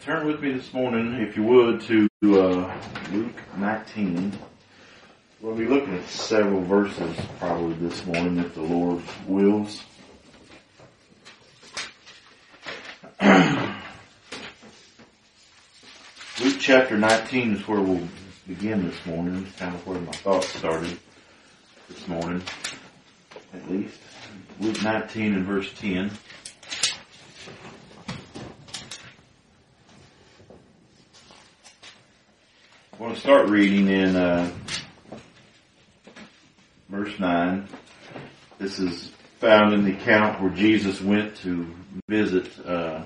turn with me this morning, if you would, to uh, Luke 19. We'll be looking at several verses probably this morning, if the Lord wills. Luke chapter 19 is where we'll begin this morning. It's kind of where my thoughts started this morning, at least. Luke 19 and verse 10. Want to start reading in uh, verse 9. This is found in the account where Jesus went to visit uh,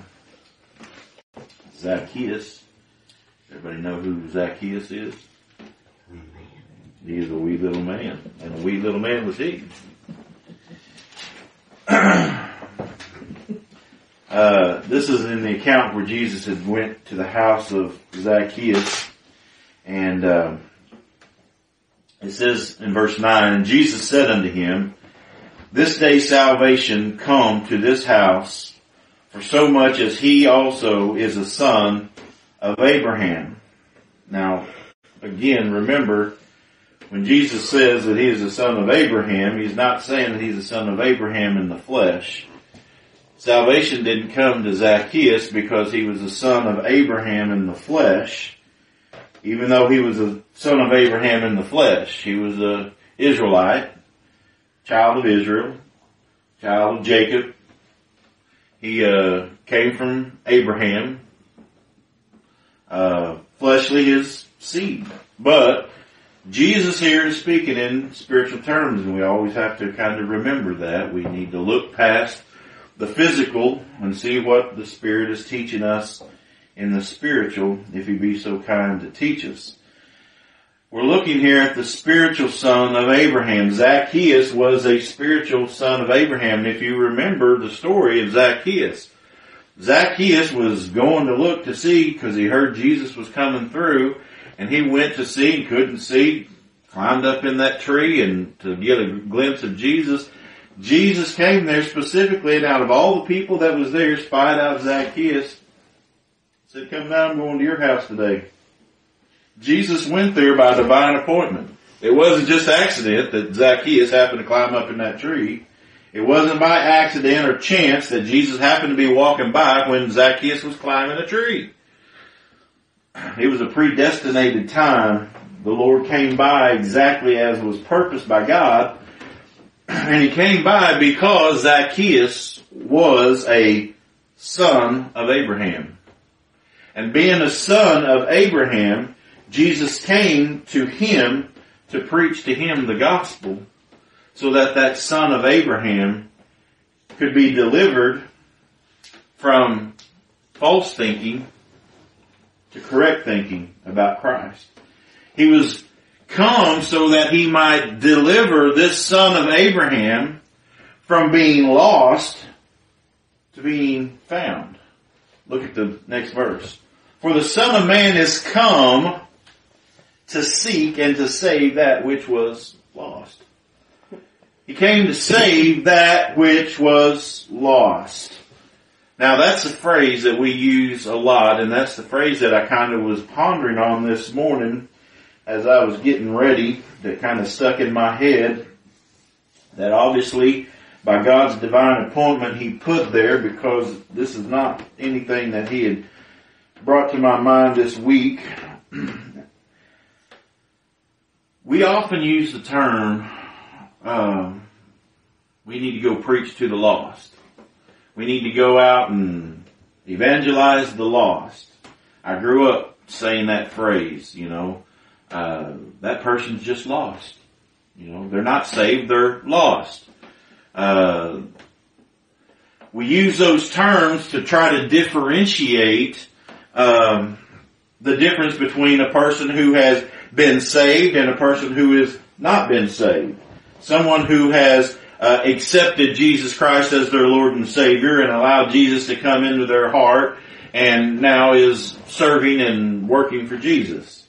Zacchaeus. Everybody know who Zacchaeus is? He is a wee little man, and a wee little man was he. uh, this is in the account where Jesus had went to the house of Zacchaeus and uh, it says in verse 9, And Jesus said unto him, This day salvation come to this house, for so much as he also is a son of Abraham. Now, again, remember, when Jesus says that he is a son of Abraham, he's not saying that he's a son of Abraham in the flesh. Salvation didn't come to Zacchaeus because he was a son of Abraham in the flesh even though he was a son of Abraham in the flesh. He was a Israelite, child of Israel, child of Jacob. He uh, came from Abraham, uh, fleshly his seed. But Jesus here is speaking in spiritual terms, and we always have to kind of remember that. We need to look past the physical and see what the Spirit is teaching us in the spiritual, if he be so kind to teach us. We're looking here at the spiritual son of Abraham. Zacchaeus was a spiritual son of Abraham. And if you remember the story of Zacchaeus, Zacchaeus was going to look to see because he heard Jesus was coming through and he went to see and couldn't see, climbed up in that tree and to get a glimpse of Jesus. Jesus came there specifically and out of all the people that was there spied out Zacchaeus said, come down, I'm going to your house today. Jesus went there by divine appointment. It wasn't just accident that Zacchaeus happened to climb up in that tree. It wasn't by accident or chance that Jesus happened to be walking by when Zacchaeus was climbing a tree. It was a predestinated time. The Lord came by exactly as was purposed by God. And he came by because Zacchaeus was a son of Abraham. And being a son of Abraham, Jesus came to him to preach to him the gospel so that that son of Abraham could be delivered from false thinking to correct thinking about Christ. He was come so that he might deliver this son of Abraham from being lost to being found. Look at the next verse. For the Son of Man is come to seek and to save that which was lost. He came to save that which was lost. Now that's a phrase that we use a lot and that's the phrase that I kind of was pondering on this morning as I was getting ready that kind of stuck in my head that obviously by God's divine appointment he put there because this is not anything that he had brought to my mind this week. we often use the term, um, we need to go preach to the lost. We need to go out and evangelize the lost. I grew up saying that phrase, you know, uh, that person's just lost. You know, they're not saved, they're lost. Uh, we use those terms to try to differentiate um, the difference between a person who has been saved and a person who has not been saved. Someone who has uh, accepted Jesus Christ as their Lord and Savior and allowed Jesus to come into their heart and now is serving and working for Jesus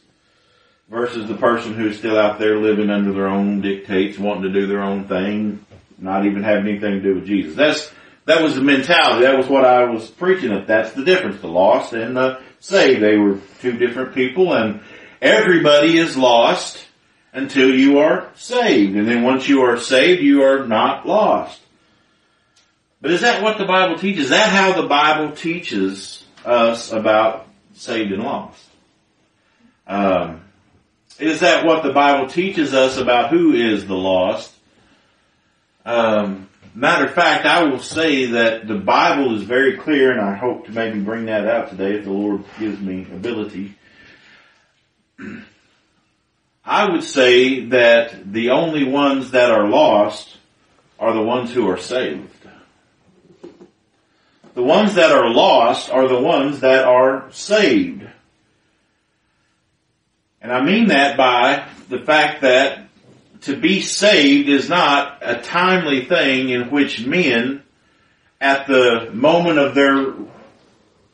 versus the person who's still out there living under their own dictates, wanting to do their own thing, not even having anything to do with Jesus. That's that was the mentality. That was what I was preaching of. That's the difference. The lost and the saved. They were two different people and everybody is lost until you are saved. And then once you are saved, you are not lost. But is that what the Bible teaches? Is that how the Bible teaches us about saved and lost? Um, is that what the Bible teaches us about who is the lost? Um, matter of fact, I will say that the Bible is very clear, and I hope to maybe bring that out today if the Lord gives me ability. I would say that the only ones that are lost are the ones who are saved. The ones that are lost are the ones that are saved. And I mean that by the fact that to be saved is not a timely thing in which men at the moment of their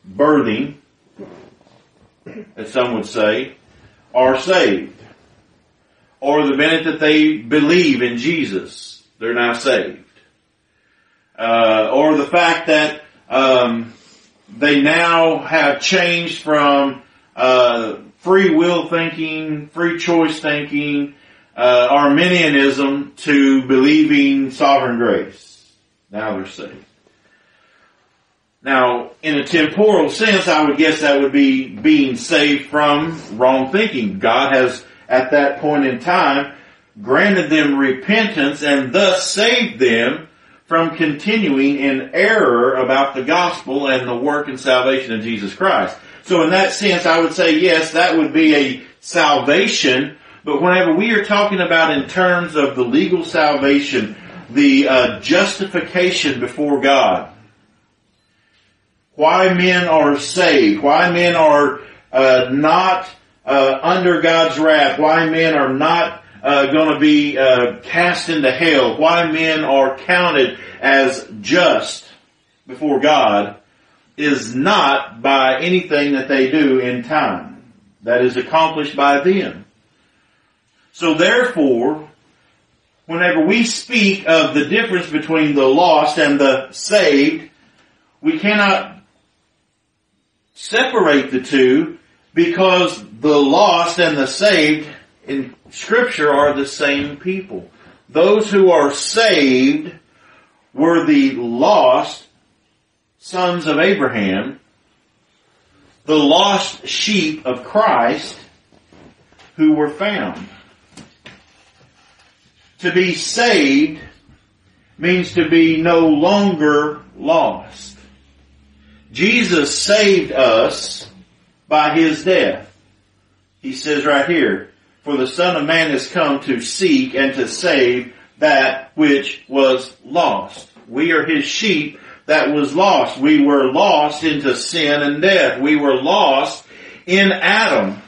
birthing, as some would say, are saved. Or the minute that they believe in Jesus, they're now saved. Uh, or the fact that um, they now have changed from uh, free will thinking, free choice thinking, uh, Arminianism to believing sovereign grace. Now they're saved. Now, in a temporal sense, I would guess that would be being saved from wrong thinking. God has, at that point in time, granted them repentance and thus saved them from continuing in error about the gospel and the work and salvation of Jesus Christ. So in that sense, I would say yes, that would be a salvation, but whenever we are talking about in terms of the legal salvation, the uh, justification before God, why men are saved, why men are uh, not uh, under God's wrath, why men are not uh, going to be uh, cast into hell, why men are counted as just before God is not by anything that they do in time. That is accomplished by them. So therefore, whenever we speak of the difference between the lost and the saved, we cannot separate the two because the lost and the saved in scripture are the same people. Those who are saved were the lost sons of Abraham, the lost sheep of Christ who were found. To be saved means to be no longer lost. Jesus saved us by his death. He says right here, for the Son of Man has come to seek and to save that which was lost. We are his sheep that was lost. We were lost into sin and death. We were lost in Adam.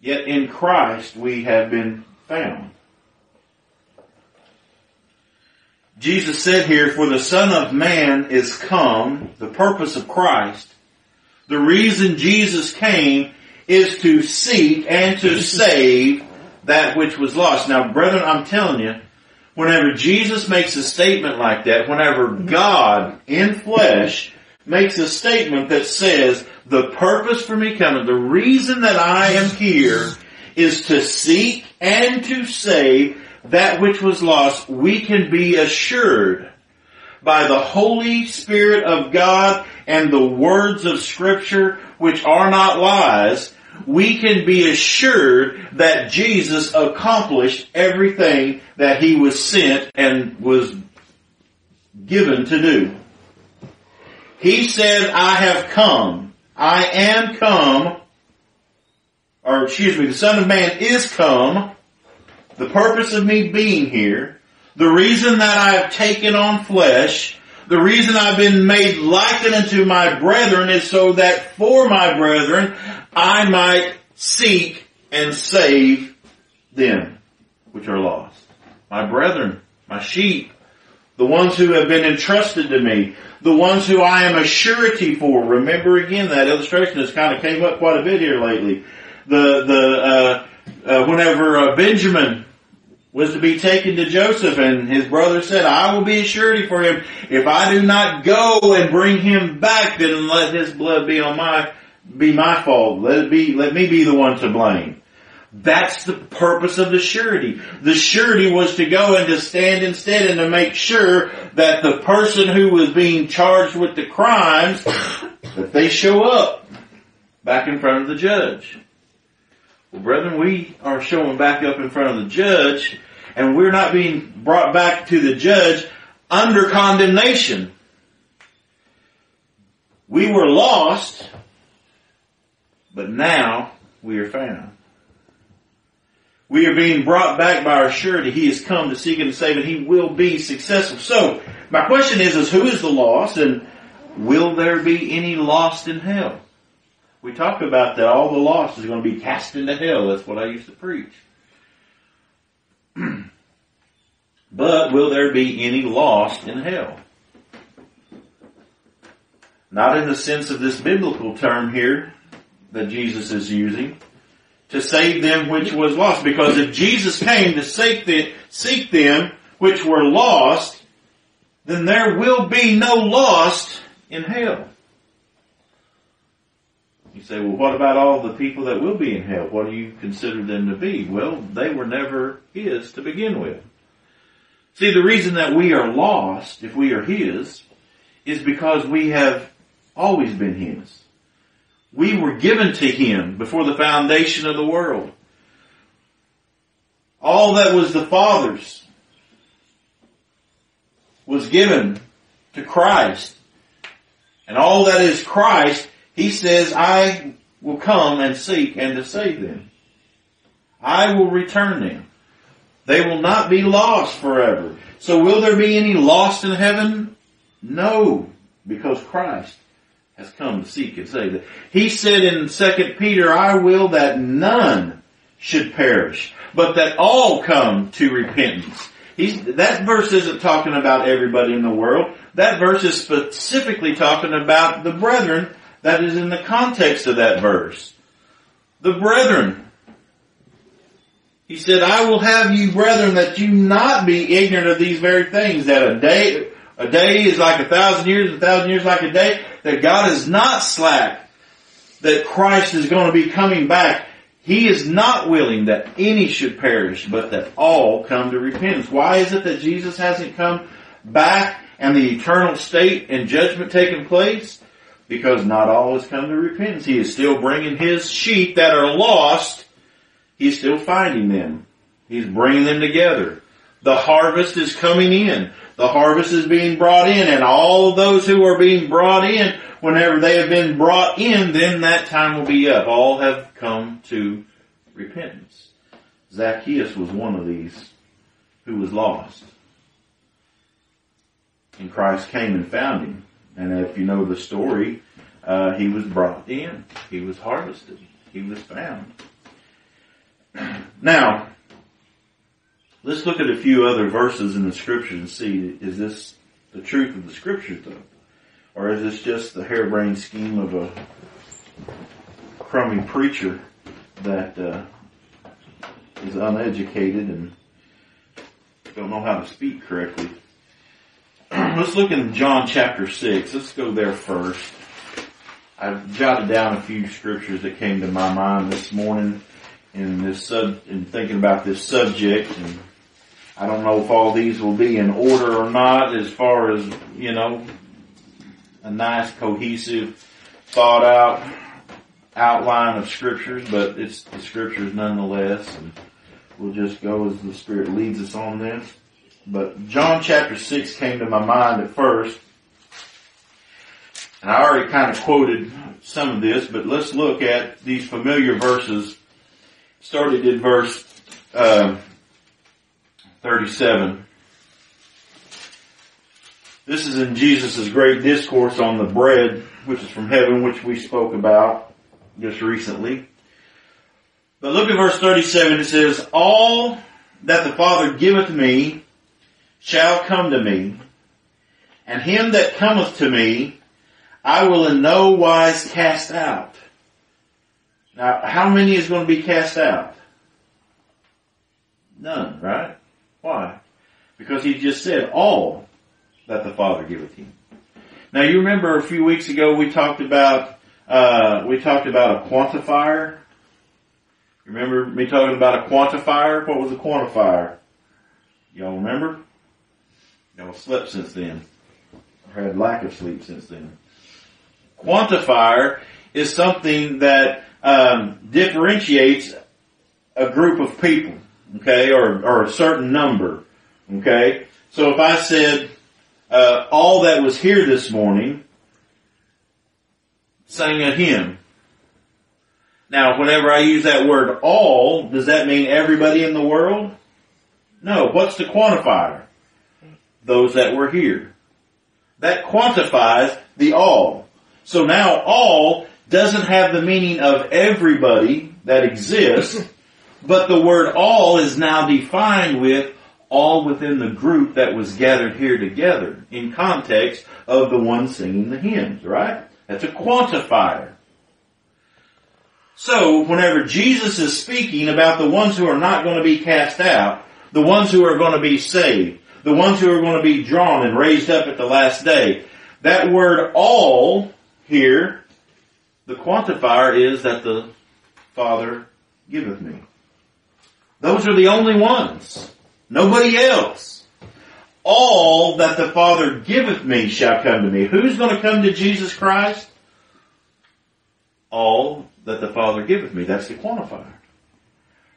Yet in Christ we have been found. Jesus said here, for the Son of Man is come, the purpose of Christ, the reason Jesus came is to seek and to save that which was lost. Now, brethren, I'm telling you, whenever Jesus makes a statement like that, whenever God in flesh makes a statement that says, the purpose for me coming, the reason that I am here is to seek and to save that which was lost, we can be assured by the Holy Spirit of God and the words of scripture, which are not lies, we can be assured that Jesus accomplished everything that he was sent and was given to do. He said, I have come. I am come. Or excuse me, the Son of Man is come. The purpose of me being here. The reason that I have taken on flesh. The reason I've been made likened unto my brethren is so that for my brethren I might seek and save them which are lost. My brethren, my sheep, the ones who have been entrusted to me, the ones who I am a surety for. Remember again that illustration has kind of came up quite a bit here lately. The the uh, uh, whenever uh, Benjamin was to be taken to Joseph and his brother said, I will be a surety for him. If I do not go and bring him back, then let his blood be on my, be my fault. Let it be, let me be the one to blame. That's the purpose of the surety. The surety was to go and to stand instead and to make sure that the person who was being charged with the crimes, that they show up back in front of the judge. Well, brethren, we are showing back up in front of the judge and we're not being brought back to the judge under condemnation. We were lost, but now we are found. We are being brought back by our surety. He has come to seek and to save and he will be successful. So, my question is, is who is the lost and will there be any lost in hell? We talked about that all the lost is going to be cast into hell. That's what I used to preach. but will there be any lost in hell? Not in the sense of this biblical term here that Jesus is using, to save them which was lost. Because if Jesus came to seek, the, seek them which were lost, then there will be no lost in hell. Say, well, what about all the people that will be in hell? What do you consider them to be? Well, they were never His to begin with. See, the reason that we are lost, if we are His, is because we have always been His. We were given to Him before the foundation of the world. All that was the Father's was given to Christ. And all that is Christ, He says, I will come and seek and to save them. I will return them. They will not be lost forever. So will there be any lost in heaven? No, because Christ has come to seek and save. Them. He said in 2 Peter, I will that none should perish, but that all come to repentance. He's, that verse isn't talking about everybody in the world. That verse is specifically talking about the brethren that is in the context of that verse. The brethren. He said, I will have you brethren that you not be ignorant of these very things, that a day, a day is like a thousand years, a thousand years like a day, that God is not slack, that Christ is going to be coming back. He is not willing that any should perish, but that all come to repentance. Why is it that Jesus hasn't come back and the eternal state and judgment taken place? Because not all has come to repentance. He is still bringing His sheep that are lost. He's still finding them. He's bringing them together. The harvest is coming in. The harvest is being brought in and all those who are being brought in, whenever they have been brought in, then that time will be up. All have come to repentance. Zacchaeus was one of these who was lost. And Christ came and found him. And if you know the story, uh, he was brought in. He was harvested. He was found. Now, let's look at a few other verses in the scripture and see, is this the truth of the scripture though? Or is this just the harebrained scheme of a crummy preacher that uh, is uneducated and don't know how to speak correctly? Let's look in John chapter 6. Let's go there first. I've jotted down a few scriptures that came to my mind this morning in this sub, in thinking about this subject and I don't know if all these will be in order or not as far as, you know, a nice cohesive thought out outline of scriptures, but it's the scriptures nonetheless and we'll just go as the Spirit leads us on this. But John chapter 6 came to my mind at first. And I already kind of quoted some of this, but let's look at these familiar verses. Started in verse uh, 37. This is in Jesus' great discourse on the bread, which is from heaven, which we spoke about just recently. But look at verse 37. It says, All that the Father giveth me shall come to me, and him that cometh to me I will in no wise cast out. Now, how many is going to be cast out? None, right? Why? Because he just said all that the Father giveth him. Now you remember a few weeks ago we talked about uh, we talked about a quantifier. Remember me talking about a quantifier? What was a quantifier? Y'all remember? Y'all slept since then. Or had lack of sleep since then. Quantifier is something that um, differentiates a group of people, okay, or, or a certain number, okay. So if I said uh, all that was here this morning sang a hymn. Now, whenever I use that word all, does that mean everybody in the world? No. What's the quantifier? Those that were here. That quantifies the all. So now all doesn't have the meaning of everybody that exists, but the word all is now defined with all within the group that was gathered here together in context of the one singing the hymns, right? That's a quantifier. So whenever Jesus is speaking about the ones who are not going to be cast out, the ones who are going to be saved, the ones who are going to be drawn and raised up at the last day, that word all here, the quantifier is that the Father giveth me. Those are the only ones. Nobody else. All that the Father giveth me shall come to me. Who's going to come to Jesus Christ? All that the Father giveth me. That's the quantifier.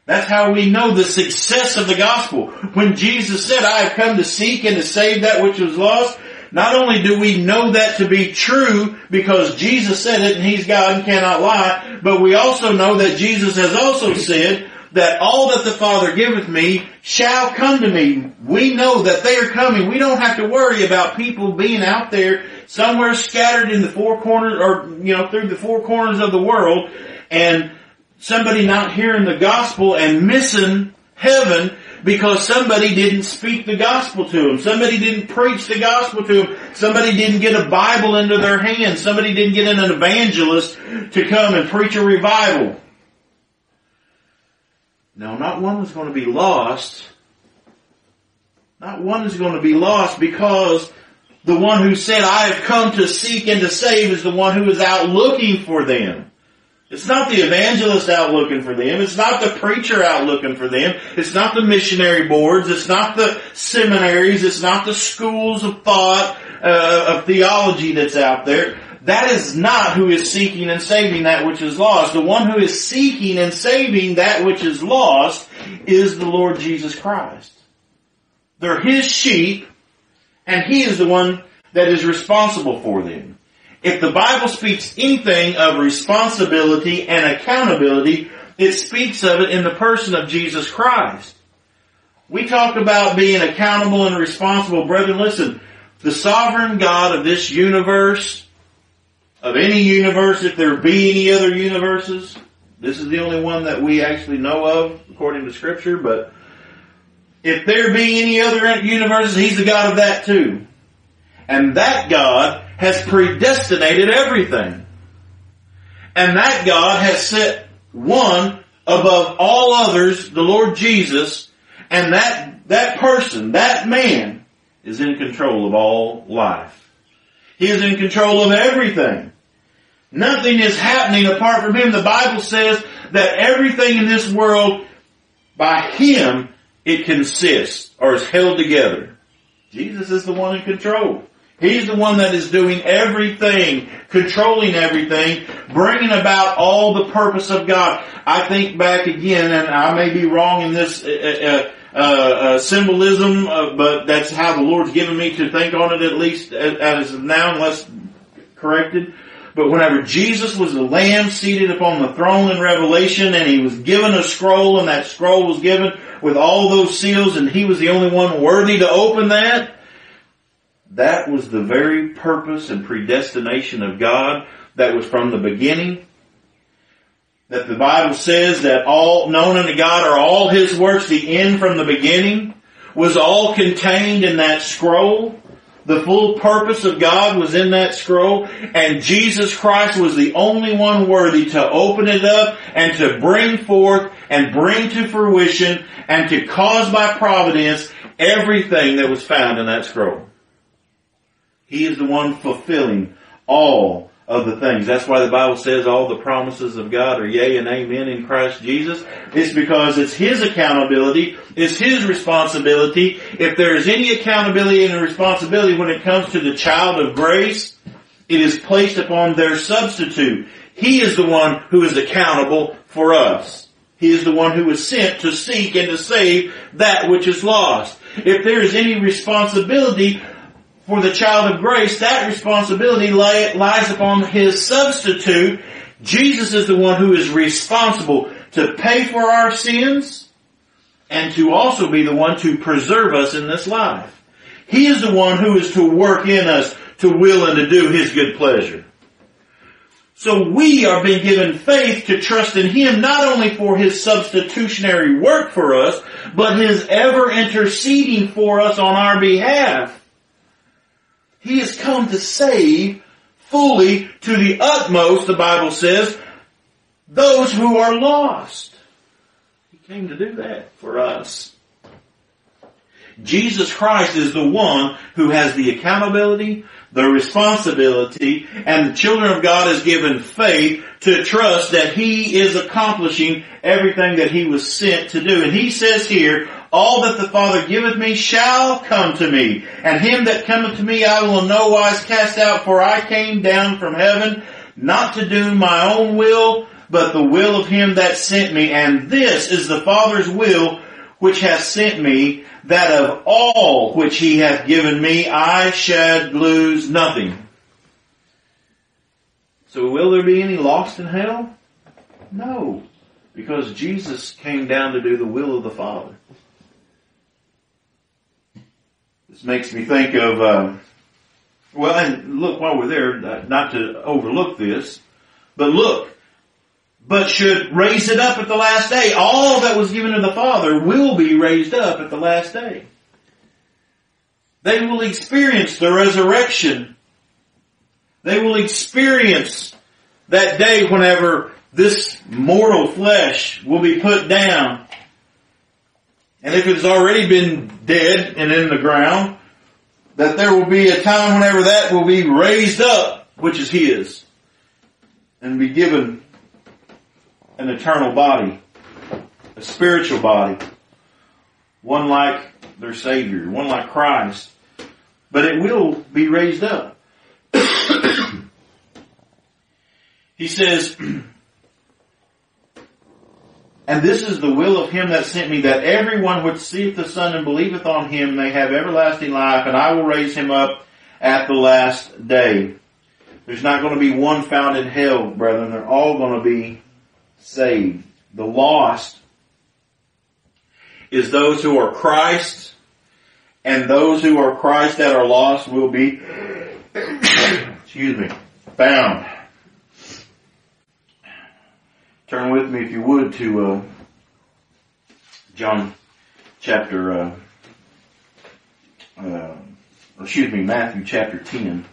That's how we know the success of the gospel. When Jesus said, I have come to seek and to save that which was lost, not only do we know that to be true because Jesus said it and He's God and cannot lie, but we also know that Jesus has also said that all that the Father giveth me shall come to me. We know that they are coming. We don't have to worry about people being out there somewhere scattered in the four corners or, you know, through the four corners of the world and somebody not hearing the gospel and missing heaven because somebody didn't speak the gospel to them. Somebody didn't preach the gospel to them. Somebody didn't get a Bible into their hands. Somebody didn't get an evangelist to come and preach a revival. No, not one was going to be lost. Not one is going to be lost because the one who said, I have come to seek and to save is the one who is out looking for them. It's not the evangelist out looking for them. It's not the preacher out looking for them. It's not the missionary boards. It's not the seminaries. It's not the schools of thought, uh, of theology that's out there. That is not who is seeking and saving that which is lost. The one who is seeking and saving that which is lost is the Lord Jesus Christ. They're His sheep, and He is the one that is responsible for them. If the Bible speaks anything of responsibility and accountability, it speaks of it in the person of Jesus Christ. We talk about being accountable and responsible. Brethren, listen, the sovereign God of this universe of any universe, if there be any other universes. This is the only one that we actually know of, according to scripture, but if there be any other universes, He's the God of that too. And that God has predestinated everything. And that God has set one above all others, the Lord Jesus, and that, that person, that man, is in control of all life. He is in control of everything. Nothing is happening apart from Him. The Bible says that everything in this world, by Him, it consists or is held together. Jesus is the one in control. He's the one that is doing everything, controlling everything, bringing about all the purpose of God. I think back again, and I may be wrong in this uh, uh, uh, symbolism, uh, but that's how the Lord's given me to think on it at least as of now, unless corrected. But whenever Jesus was the Lamb seated upon the throne in Revelation and he was given a scroll and that scroll was given with all those seals and he was the only one worthy to open that, that was the very purpose and predestination of God that was from the beginning. That the Bible says that all known unto God are all His works, the end from the beginning was all contained in that scroll. The full purpose of God was in that scroll and Jesus Christ was the only one worthy to open it up and to bring forth and bring to fruition and to cause by providence everything that was found in that scroll. He is the one fulfilling all of the things. That's why the Bible says all the promises of God are yea and amen in Christ Jesus. It's because it's His accountability, it's His responsibility. If there is any accountability and responsibility when it comes to the child of grace, it is placed upon their substitute. He is the one who is accountable for us. He is the one who was sent to seek and to save that which is lost. If there is any responsibility for the child of grace, that responsibility lies upon his substitute. Jesus is the one who is responsible to pay for our sins and to also be the one to preserve us in this life. He is the one who is to work in us to will and to do his good pleasure. So we are being given faith to trust in Him not only for His substitutionary work for us, but His ever interceding for us on our behalf. He has come to save fully to the utmost, the Bible says, those who are lost. He came to do that for us. Jesus Christ is the one who has the accountability, the responsibility, and the children of God is given faith to trust that He is accomplishing everything that He was sent to do. And He says here, all that the Father giveth me shall come to me, and him that cometh to me I will in no wise cast out, for I came down from heaven not to do my own will, but the will of him that sent me. And this is the Father's will which hath sent me, that of all which he hath given me I should lose nothing. So will there be any lost in hell? No. Because Jesus came down to do the will of the Father. This makes me think of, uh, well, and look, while we're there, not to overlook this, but look, but should raise it up at the last day. All that was given to the Father will be raised up at the last day. They will experience the resurrection. They will experience that day whenever this mortal flesh will be put down. And if it's already been dead and in the ground, that there will be a time whenever that will be raised up, which is His, and be given an eternal body, a spiritual body, one like their Savior, one like Christ, but it will be raised up. he says, and this is the will of him that sent me, that everyone which seeth the Son and believeth on him may have everlasting life, and I will raise him up at the last day. There's not going to be one found in hell, brethren. They're all going to be saved. The lost is those who are Christ, and those who are Christ that are lost will be, excuse me, found. Turn with me, if you would, to uh, John chapter, uh, uh, excuse me, Matthew chapter 10.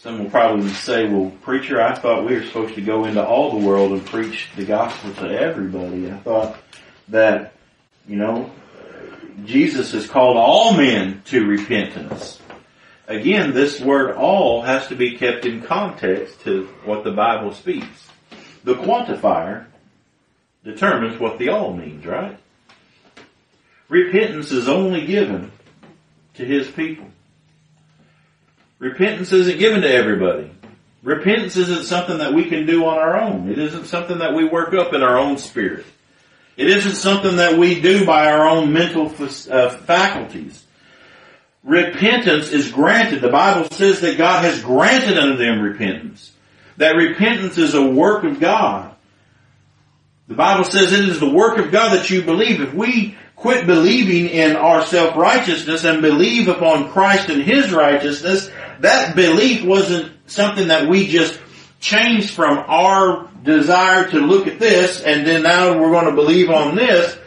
Some will probably say, well, preacher, I thought we were supposed to go into all the world and preach the gospel to everybody. I thought that, you know, Jesus has called all men to repentance. Again, this word all has to be kept in context to what the Bible speaks. The quantifier determines what the all means, right? Repentance is only given to His people. Repentance isn't given to everybody. Repentance isn't something that we can do on our own. It isn't something that we work up in our own spirit. It isn't something that we do by our own mental uh, faculties. Repentance is granted. The Bible says that God has granted unto them repentance. That repentance is a work of God. The Bible says it is the work of God that you believe. If we quit believing in our self-righteousness and believe upon Christ and His righteousness, that belief wasn't something that we just changed from our desire to look at this and then now we're going to believe on this.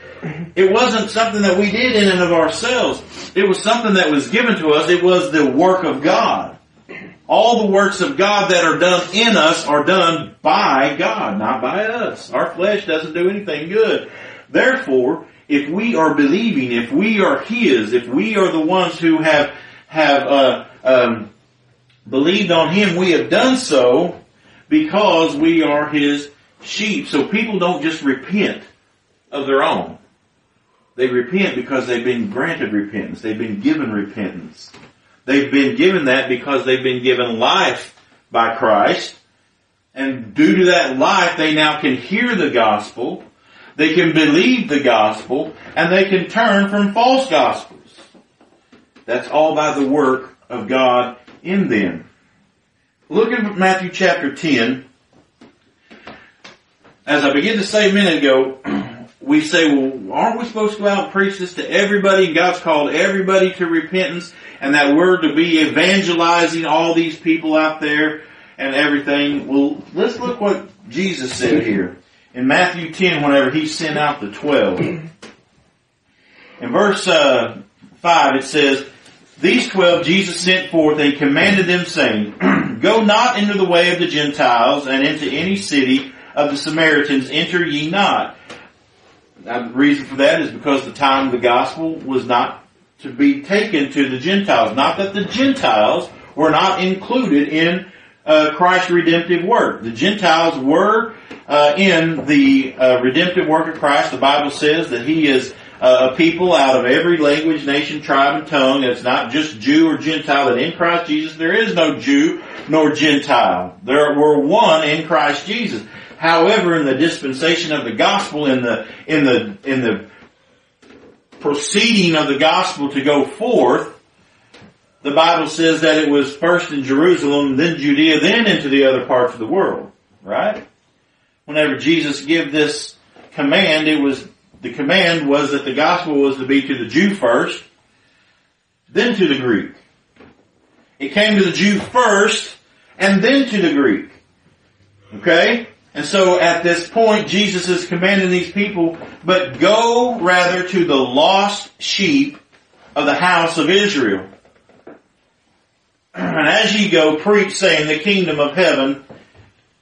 It wasn't something that we did in and of ourselves. It was something that was given to us. It was the work of God. All the works of God that are done in us are done by God, not by us. Our flesh doesn't do anything good. Therefore, if we are believing, if we are His, if we are the ones who have have uh, um, believed on Him, we have done so because we are His sheep. So people don't just repent of their own. They repent because they've been granted repentance. They've been given repentance. They've been given that because they've been given life by Christ. And due to that life, they now can hear the gospel. They can believe the gospel and they can turn from false gospels. That's all by the work of God in them. Look at Matthew chapter 10. As I began to say a minute ago, we say, well, aren't we supposed to go out and preach this to everybody? God's called everybody to repentance and that we're to be evangelizing all these people out there and everything. Well, let's look what Jesus said here. In Matthew 10, whenever he sent out the 12. In verse uh, 5, it says, These 12 Jesus sent forth and commanded them saying, Go not into the way of the Gentiles and into any city of the Samaritans enter ye not. Now, the reason for that is because the time of the gospel was not to be taken to the Gentiles. Not that the Gentiles were not included in uh, Christ's redemptive work. The Gentiles were uh, in the uh, redemptive work of Christ. The Bible says that He is uh, a people out of every language, nation, tribe, and tongue. It's not just Jew or Gentile. That in Christ Jesus there is no Jew nor Gentile. There were one in Christ Jesus. However, in the dispensation of the gospel, in the in the in the proceeding of the gospel to go forth, the Bible says that it was first in Jerusalem, then Judea, then into the other parts of the world. Right? Whenever Jesus gave this command, it was the command was that the gospel was to be to the Jew first, then to the Greek. It came to the Jew first, and then to the Greek. Okay? And so at this point, Jesus is commanding these people, but go rather to the lost sheep of the house of Israel. And as ye go, preach saying the kingdom of heaven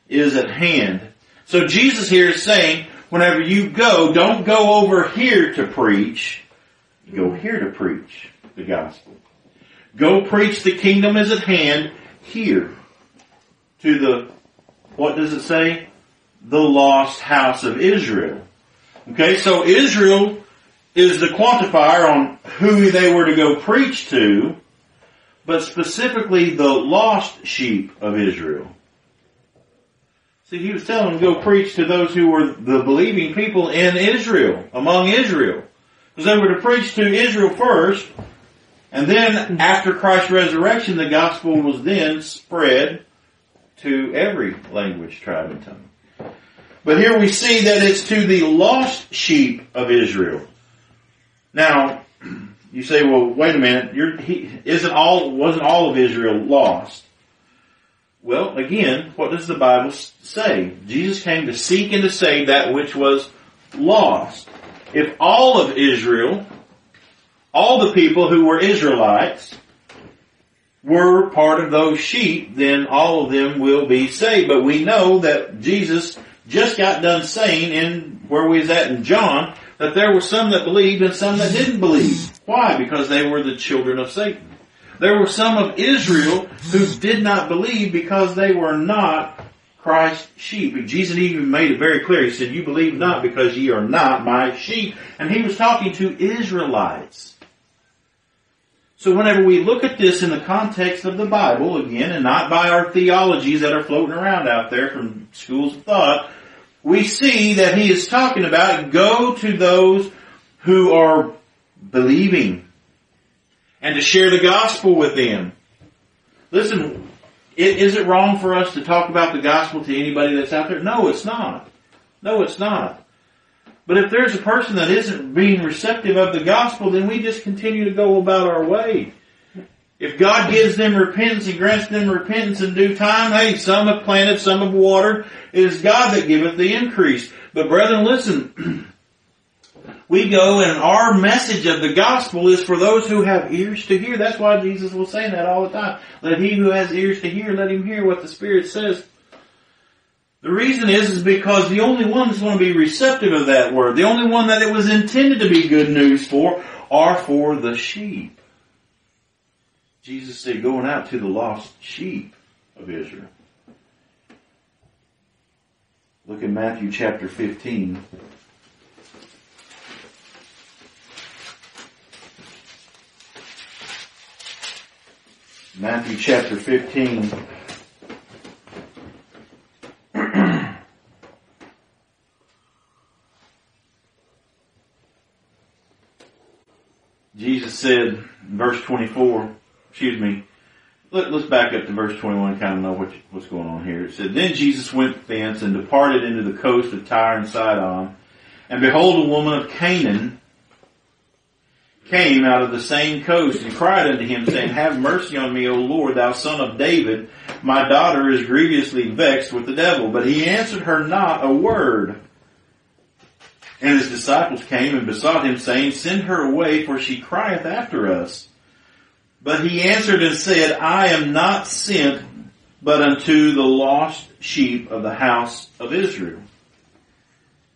is at hand. So Jesus here is saying, whenever you go, don't go over here to preach. Go here to preach the gospel. Go preach the kingdom is at hand here to the, what does it say? the lost house of Israel. Okay, so Israel is the quantifier on who they were to go preach to, but specifically the lost sheep of Israel. See, he was telling them to go preach to those who were the believing people in Israel, among Israel. Because they were to preach to Israel first, and then after Christ's resurrection, the gospel was then spread to every language, tribe, and tongue. But here we see that it's to the lost sheep of Israel. Now, you say, well, wait a minute, he, isn't all, wasn't all of Israel lost? Well, again, what does the Bible say? Jesus came to seek and to save that which was lost. If all of Israel, all the people who were Israelites, were part of those sheep, then all of them will be saved. But we know that Jesus just got done saying in where we was at in John that there were some that believed and some that didn't believe. Why? Because they were the children of Satan. There were some of Israel who did not believe because they were not Christ's sheep. And Jesus even made it very clear. He said, you believe not because ye are not my sheep. And he was talking to Israelites. So whenever we look at this in the context of the Bible, again, and not by our theologies that are floating around out there from schools of thought, we see that he is talking about go to those who are believing and to share the gospel with them. Listen, is it wrong for us to talk about the gospel to anybody that's out there? No, it's not. No, it's not. But if there's a person that isn't being receptive of the gospel, then we just continue to go about our way. If God gives them repentance, He grants them repentance in due time. Hey, some have planted, some have watered. It is God that giveth the increase. But brethren, listen. we go and our message of the gospel is for those who have ears to hear. That's why Jesus was saying that all the time. Let he who has ears to hear, let him hear what the Spirit says. The reason is, is because the only one that's going to be receptive of that word, the only one that it was intended to be good news for, are for the sheep. Jesus said, going out to the lost sheep of Israel. Look at Matthew chapter 15. Matthew chapter 15. Jesus said, verse 24, excuse me, let, us back up to verse 21 kind of know what, what's going on here. It said, Then Jesus went thence and departed into the coast of Tyre and Sidon. And behold, a woman of Canaan came out of the same coast and cried unto him, saying, Have mercy on me, O Lord, thou son of David. My daughter is grievously vexed with the devil. But he answered her not a word. And his disciples came and besought him, saying, Send her away, for she crieth after us. But he answered and said, I am not sent but unto the lost sheep of the house of Israel.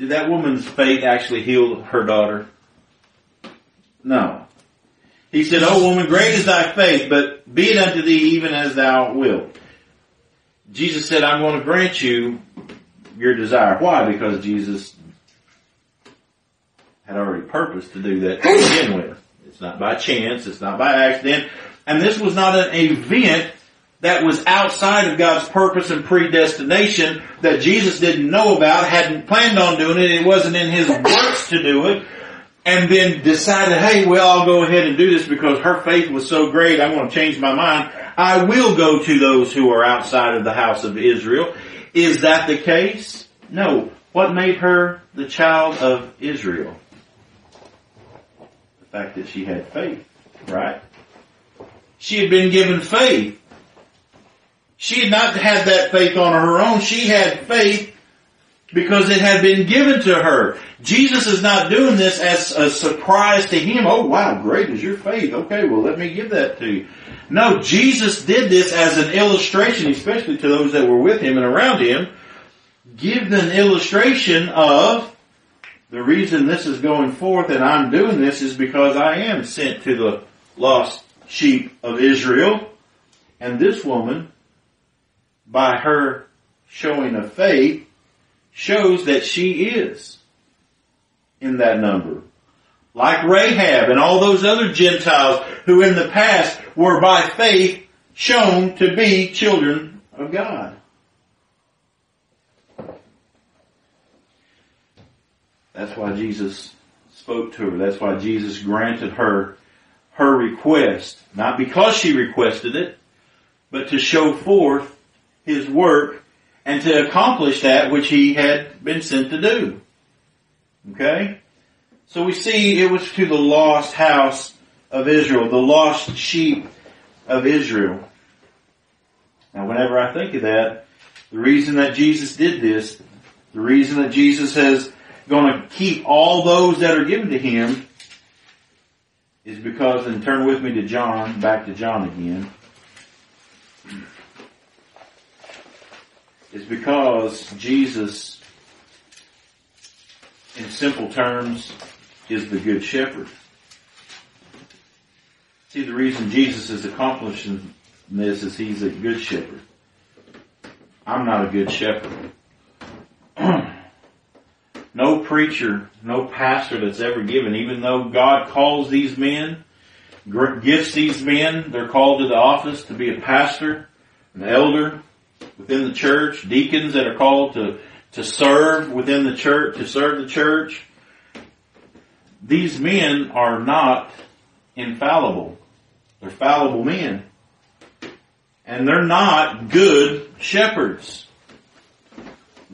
did that woman's faith actually heal her daughter? No. He said, Oh woman, great is thy faith, but be it unto thee even as thou wilt. Jesus said, I'm going to grant you your desire. Why? Because Jesus had already purposed to do that to begin with. It's not by chance, it's not by accident, and this was not an event that was outside of God's purpose and predestination that Jesus didn't know about, hadn't planned on doing it, it wasn't in His works to do it, and then decided, hey, well, I'll go ahead and do this because her faith was so great, I'm going to change my mind. I will go to those who are outside of the house of Israel. Is that the case? No. What made her the child of Israel? The fact that she had faith, right? She had been given faith. She had not had that faith on her own. She had faith because it had been given to her. Jesus is not doing this as a surprise to him. Oh wow, great is your faith. Okay, well let me give that to you. No, Jesus did this as an illustration, especially to those that were with him and around him. Give an illustration of the reason this is going forth and I'm doing this is because I am sent to the lost sheep of Israel. And this woman, by her showing of faith, shows that she is in that number. Like Rahab and all those other Gentiles who in the past were by faith shown to be children of God. That's why Jesus spoke to her. That's why Jesus granted her her request, not because she requested it, but to show forth his work and to accomplish that which he had been sent to do. Okay? So we see it was to the lost house of Israel, the lost sheep of Israel. Now whenever I think of that, the reason that Jesus did this, the reason that Jesus is going to keep all those that are given to him is because, and turn with me to John, back to John again, is because Jesus, in simple terms, is the good shepherd. See, the reason Jesus is accomplishing this is he's a good shepherd. I'm not a good shepherd. no preacher, no pastor that's ever given, even though God calls these men, gifts these men, they're called to the office to be a pastor an elder within the church, deacons that are called to, to serve within the church, to serve the church. These men are not infallible. They're fallible men. And they're not good shepherds.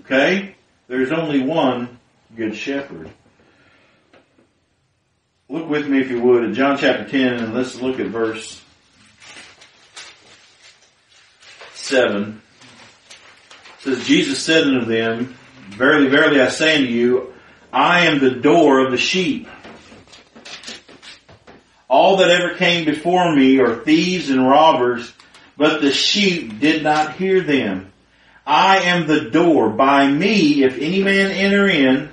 Okay? There's only one good shepherd. Look with me if you would at John chapter 10 and let's look at verse 7. Says, Jesus said unto them, Verily, verily I say unto you, I am the door of the sheep. All that ever came before me are thieves and robbers, but the sheep did not hear them. I am the door. By me, if any man enter in,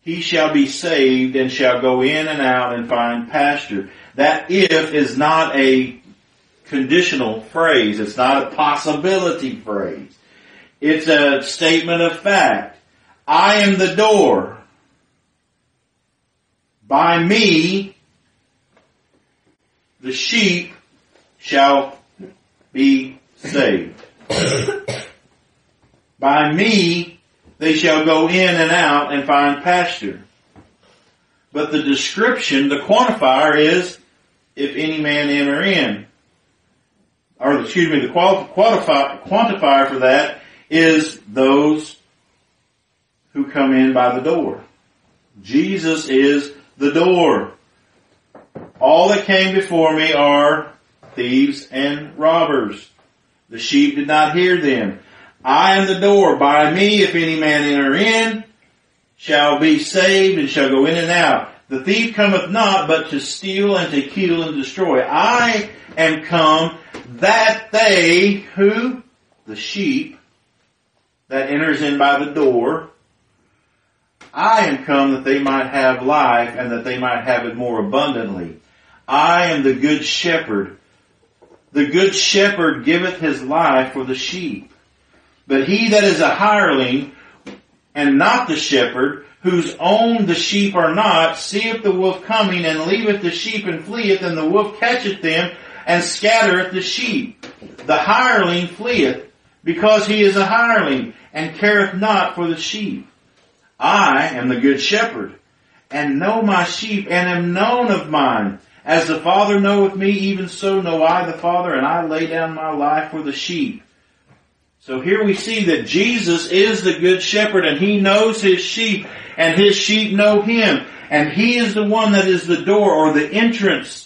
he shall be saved and shall go in and out and find pasture. That if is not a conditional phrase. It's not a possibility phrase. It's a statement of fact. I am the door. By me, the sheep shall be saved. By me, they shall go in and out and find pasture. But the description, the quantifier is, if any man enter in. Or excuse me, the quantifier, quantifier for that is those who come in by the door. Jesus is the door. All that came before me are thieves and robbers. The sheep did not hear them. I am the door. By me, if any man enter in, shall be saved and shall go in and out. The thief cometh not but to steal and to kill and destroy. I am come that they who, the sheep, that enters in by the door, I am come that they might have life and that they might have it more abundantly. I am the good shepherd. The good shepherd giveth his life for the sheep. But he that is a hireling and not the shepherd, whose own the sheep are not, seeth the wolf coming and leaveth the sheep and fleeth, and the wolf catcheth them and scattereth the sheep. The hireling fleeth because he is a hireling and careth not for the sheep. I am the good shepherd and know my sheep and am known of mine. As the Father knoweth me, even so know I the Father, and I lay down my life for the sheep. So here we see that Jesus is the good shepherd and he knows his sheep and his sheep know him. And he is the one that is the door or the entrance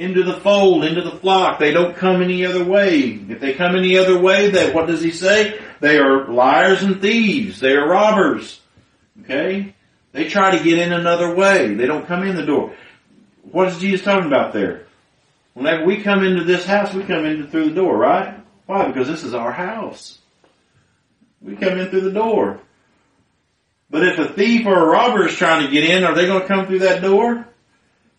into the fold, into the flock. They don't come any other way. If they come any other way, that what does he say? They are liars and thieves. They are robbers. Okay? They try to get in another way. They don't come in the door. What is Jesus talking about there? Whenever we come into this house, we come in through the door, right? Why? Because this is our house. We come in through the door. But if a thief or a robber is trying to get in, are they going to come through that door?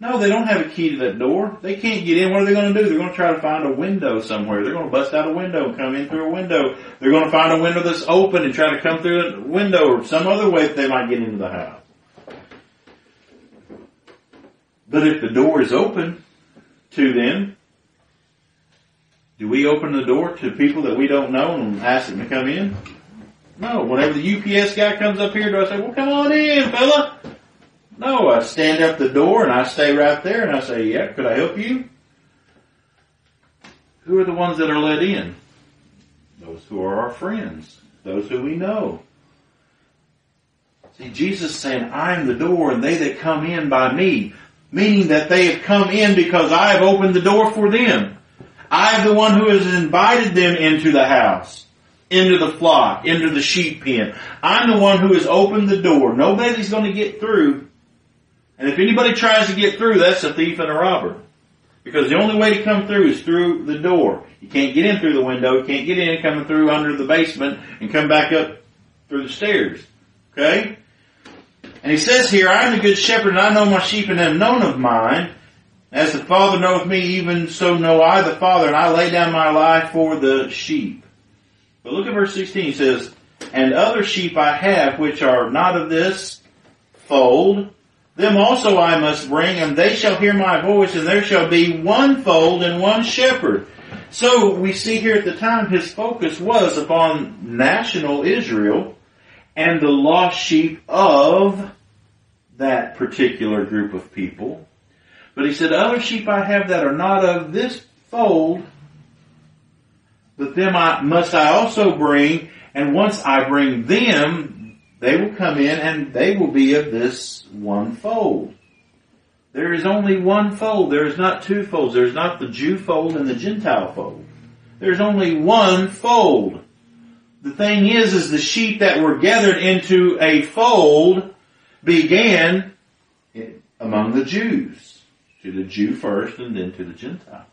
No, they don't have a key to that door. They can't get in. What are they going to do? They're going to try to find a window somewhere. They're going to bust out a window and come in through a window. They're going to find a window that's open and try to come through a window or some other way that they might get into the house. But if the door is open to them, do we open the door to people that we don't know and ask them to come in? No. Whenever the UPS guy comes up here, do I say, well come on in, fella? No, I stand at the door and I stay right there and I say, yeah, could I help you? Who are the ones that are let in? Those who are our friends. Those who we know. See, Jesus saying, I am the door and they that come in by me meaning that they have come in because I have opened the door for them. I am the one who has invited them into the house, into the flock, into the sheep pen. I'm the one who has opened the door. Nobody's going to get through. And if anybody tries to get through, that's a thief and a robber. Because the only way to come through is through the door. You can't get in through the window. You can't get in coming through under the basement and come back up through the stairs. Okay? And he says here, I am the good shepherd and I know my sheep and am known of mine. As the Father knoweth me, even so know I the Father, and I lay down my life for the sheep. But look at verse 16, he says, And other sheep I have which are not of this fold, them also I must bring, and they shall hear my voice, and there shall be one fold and one shepherd. So we see here at the time his focus was upon national Israel and the lost sheep of that particular group of people. But he said, other sheep I have that are not of this fold, but them I, must I also bring, and once I bring them, they will come in and they will be of this one fold. There is only one fold. There is not two folds. There is not the Jew fold and the Gentile fold. There's only one fold. The thing is, is the sheep that were gathered into a fold began among the Jews. To the Jew first and then to the Gentile.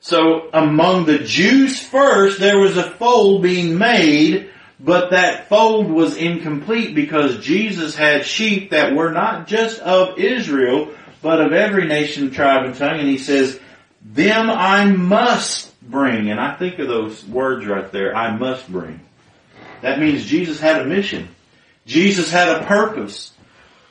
So among the Jews first, there was a fold being made, but that fold was incomplete because Jesus had sheep that were not just of Israel, but of every nation, tribe, and tongue. And he says, them I must bring. And I think of those words right there, I must bring. That means Jesus had a mission. Jesus had a purpose.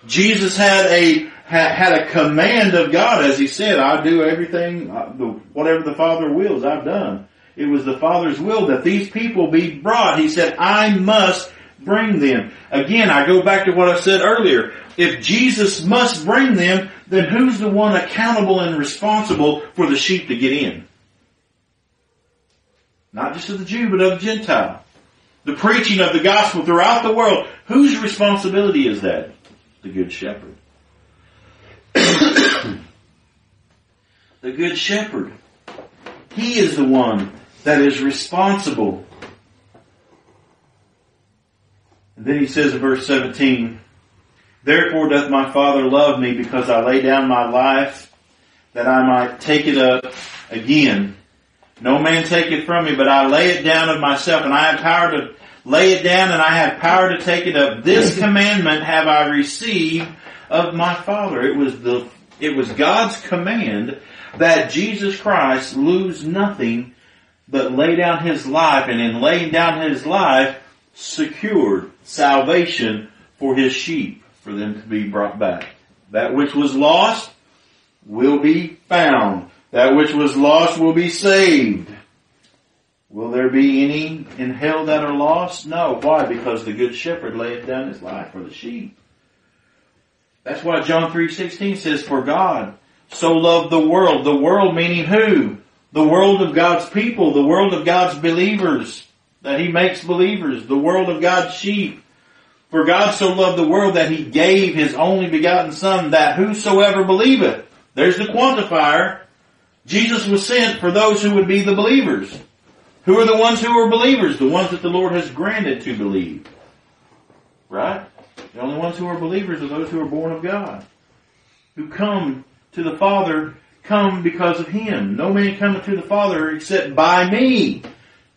Jesus had a had a command of God, as he said, I do everything, uh, whatever the Father wills, I've done. It was the Father's will that these people be brought. He said, I must bring them. Again, I go back to what I said earlier. If Jesus must bring them, then who's the one accountable and responsible for the sheep to get in? Not just of the Jew, but of the Gentile. The preaching of the gospel throughout the world. Whose responsibility is that? The Good Shepherd. the Good Shepherd. He is the one that is responsible. And then he says in verse 17, Therefore doth my Father love me because I lay down my life that I might take it up again. No man take it from me, but I lay it down of myself and I have power to lay it down and I have power to take it up. This commandment have I received of my Father. It was the, it was God's command that Jesus Christ lose nothing but lay down his life and in laying down his life secured salvation for his sheep for them to be brought back. That which was lost will be found. That which was lost will be saved. Will there be any in hell that are lost? No. Why? Because the good shepherd laid down his life for the sheep. That's why John 3.16 says, For God so loved the world. The world meaning who? The world of God's people, the world of God's believers, that He makes believers, the world of God's sheep. For God so loved the world that He gave His only begotten Son that whosoever believeth, there's the quantifier, Jesus was sent for those who would be the believers. Who are the ones who are believers? The ones that the Lord has granted to believe. Right? The only ones who are believers are those who are born of God. Who come to the Father, come because of Him. No man cometh to the Father except by me.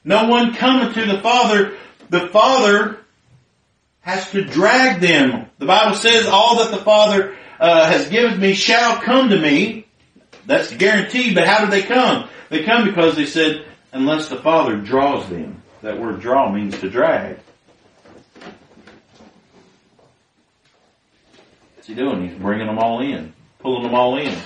No one cometh to the Father. The Father has to drag them. The Bible says all that the Father uh, has given me shall come to me. That's guaranteed, but how do they come? They come because they said, unless the Father draws them. That word draw means to drag. What's he doing? He's bringing them all in, pulling them all in.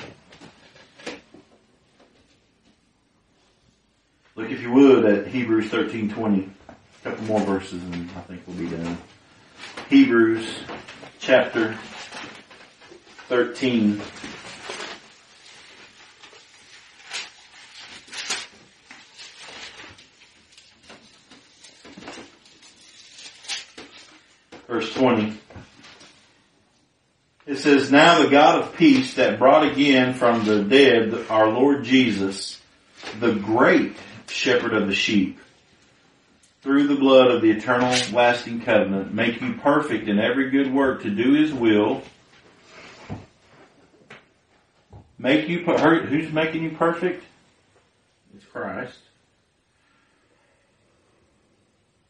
Look, if you would, at Hebrews 13:20. A couple more verses and I think we'll be done. Hebrews chapter 13. Verse 20. It says, Now the God of peace that brought again from the dead our Lord Jesus, the great shepherd of the sheep, through the blood of the eternal lasting covenant, make you perfect in every good work to do his will. Make you, who's making you perfect? It's Christ.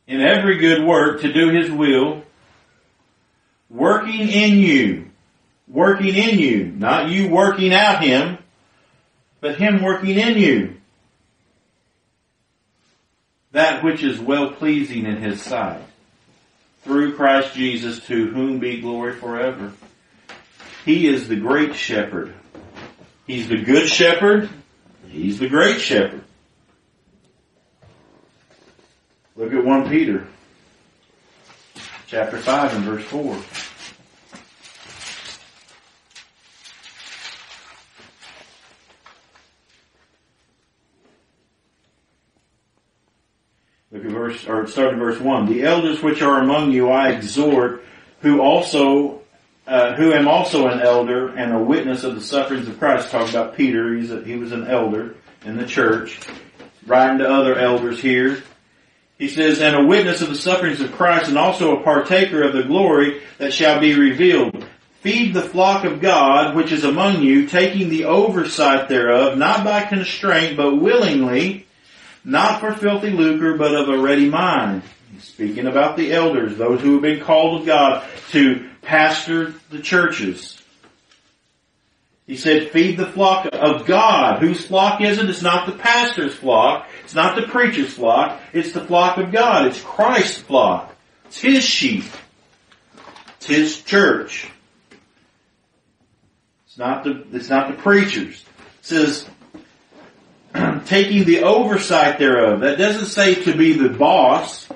In every good work to do his will, working in you working in you. Not you working out Him, but Him working in you that which is well pleasing in his sight. Through Christ Jesus, to whom be glory forever. He is the great shepherd. He's the good shepherd. He's the great shepherd. Look at 1 Peter chapter 5 and verse 4. Verse, or start in verse 1. The elders which are among you I exhort, who also, uh, who am also an elder and a witness of the sufferings of Christ. Talk about Peter, he's a, he was an elder in the church. Writing to other elders here. He says, and a witness of the sufferings of Christ and also a partaker of the glory that shall be revealed. Feed the flock of God which is among you, taking the oversight thereof, not by constraint, but willingly, not for filthy lucre, but of a ready mind. Speaking about the elders, those who have been called of God to pastor the churches. He said, feed the flock of God. Whose flock is it? It's not the pastor's flock. It's not the preacher's flock. It's the flock of God. It's Christ's flock. It's His sheep. It's His church. It's not the, it's not the preacher's. It says, taking the oversight thereof. That doesn't say to be the boss.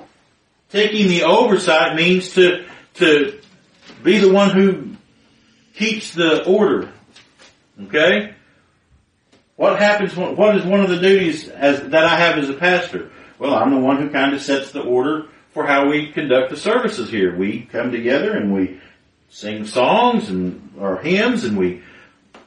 Taking the oversight means to, to be the one who keeps the order Okay? What happens, what is one of the duties as, that I have as a pastor? Well, I'm the one who kind of sets the order for how we conduct the services here. We come together and we sing songs and our hymns and we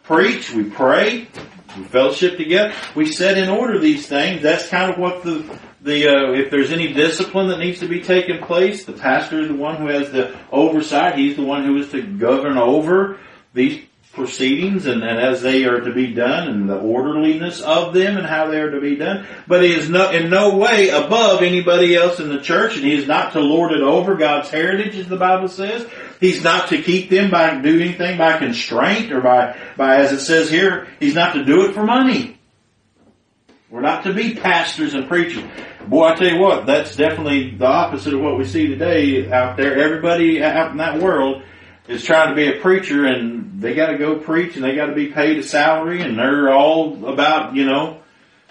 preach, we pray, we fellowship together. We set in order these things. That's kind of what the the uh, if there's any discipline that needs to be taken place, the pastor is the one who has the oversight. He's the one who is to govern over these proceedings and, and, as they are to be done and the orderliness of them and how they are to be done. But he is no, in no way above anybody else in the church and he is not to lord it over God's heritage as the Bible says. He's not to keep them by doing anything by constraint or by, by as it says here, he's not to do it for money. We're not to be pastors and preachers. Boy, I tell you what, that's definitely the opposite of what we see today out there. Everybody out in that world is trying to be a preacher and they got to go preach and they got to be paid a salary and they're all about, you know,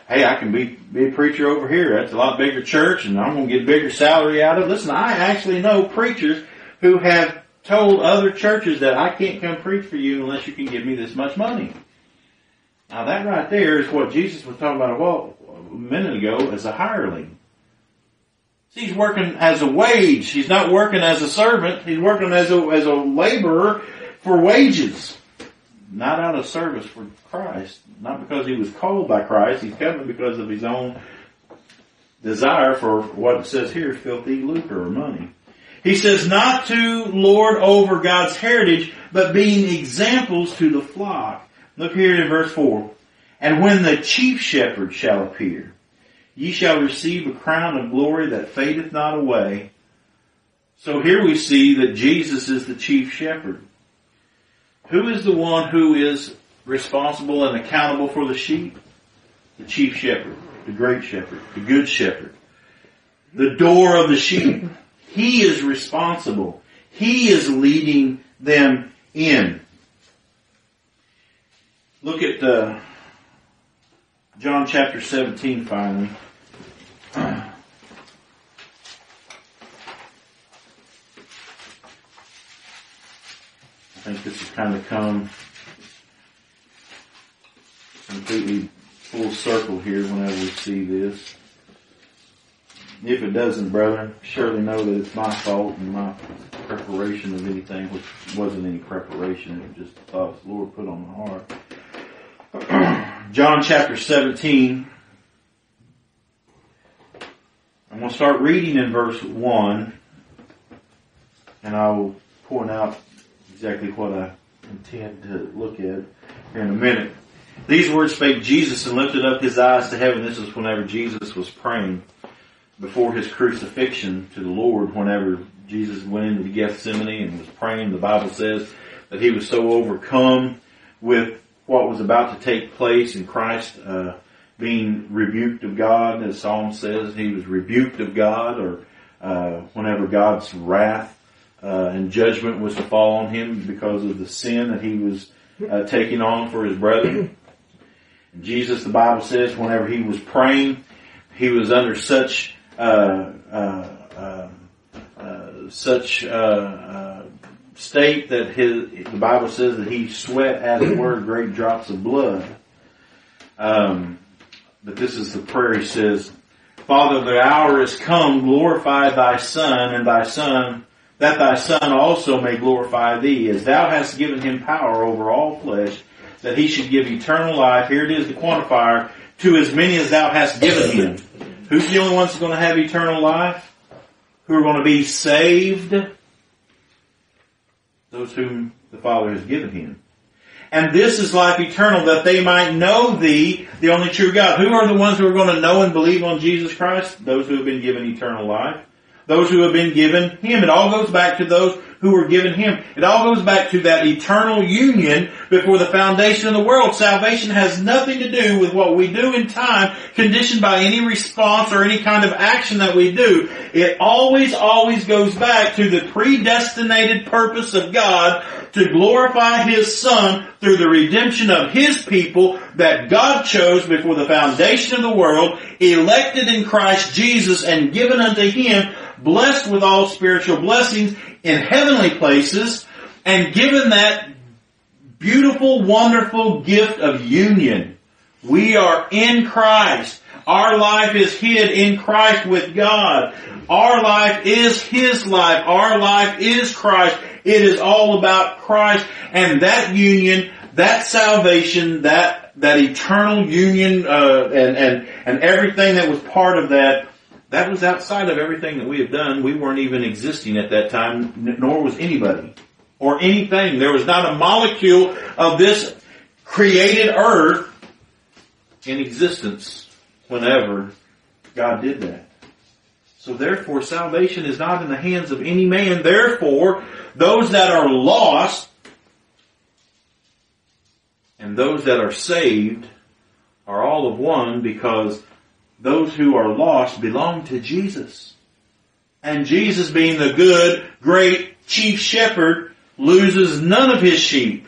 hey, I can be, be a preacher over here. That's a lot bigger church and I'm going to get a bigger salary out of it. Listen, I actually know preachers who have told other churches that I can't come preach for you unless you can give me this much money. Now that right there is what Jesus was talking about a, minute ago as a hireling. He's working as a wage. He's not working as a servant. He's working as a, as a laborer for wages. Not out of service for Christ. Not because he was called by Christ. He's coming because of his own desire for what it says here, filthy lucre or money. He says not to lord over God's heritage, but being examples to the flock. Look here in verse 4. And when the chief shepherd shall appear, Ye shall receive a crown of glory that fadeth not away. So here we see that Jesus is the chief shepherd. Who is the one who is responsible and accountable for the sheep? The chief shepherd, the great shepherd, the good shepherd. The door of the sheep. He is responsible. He is leading them in. Look at uh, John chapter 17 finally. I think this has kind of come completely full circle here whenever we see this. If it doesn't, brother, surely know that it's my fault and my preparation of anything, which wasn't any preparation, it was just thoughts the Lord put on my heart. John chapter 17, I'm going to start reading in verse 1, and I will point out exactly what I intend to look at here in a minute. These words spake Jesus and lifted up his eyes to heaven. This is whenever Jesus was praying before his crucifixion to the Lord, whenever Jesus went into Gethsemane and was praying. The Bible says that he was so overcome with what was about to take place in Christ, uh, being rebuked of God, as Psalm says, he was rebuked of God, or uh, whenever God's wrath uh, and judgment was to fall on him because of the sin that he was uh, taking on for his brethren. Jesus, the Bible says, whenever he was praying, he was under such such uh, uh, state that his the Bible says that he sweat as it were great drops of blood. Um, but this is the prayer he says, Father, the hour is come, glorify thy Son, and thy Son, that thy Son also may glorify thee, as thou hast given him power over all flesh, that he should give eternal life. Here it is, the quantifier, to as many as thou hast given him. Who's the only ones who's going to have eternal life? Who are going to be saved? Those whom the Father has given him. And this is life eternal, that they might know thee, the only true God. Who are the ones who are going to know and believe on Jesus Christ? Those who have been given eternal life. Those who have been given Him. It all goes back to those who were given Him. It all goes back to that eternal union before the foundation of the world. Salvation has nothing to do with what we do in time, conditioned by any response or any kind of action that we do. It always, always goes back to the predestinated purpose of God to glorify His Son through the redemption of His people that God chose before the foundation of the world, elected in Christ Jesus and given unto Him, blessed with all spiritual blessings in heavenly places, and given that beautiful, wonderful gift of union. We are in Christ. Our life is hid in Christ with God. Our life is His life. Our life is Christ. It is all about Christ and that union, that salvation, that that eternal union, uh, and and and everything that was part of that. That was outside of everything that we have done. We weren't even existing at that time, nor was anybody or anything. There was not a molecule of this created earth in existence whenever God did that. So therefore salvation is not in the hands of any man. Therefore, those that are lost and those that are saved are all of one because those who are lost belong to Jesus. And Jesus being the good, great chief shepherd loses none of his sheep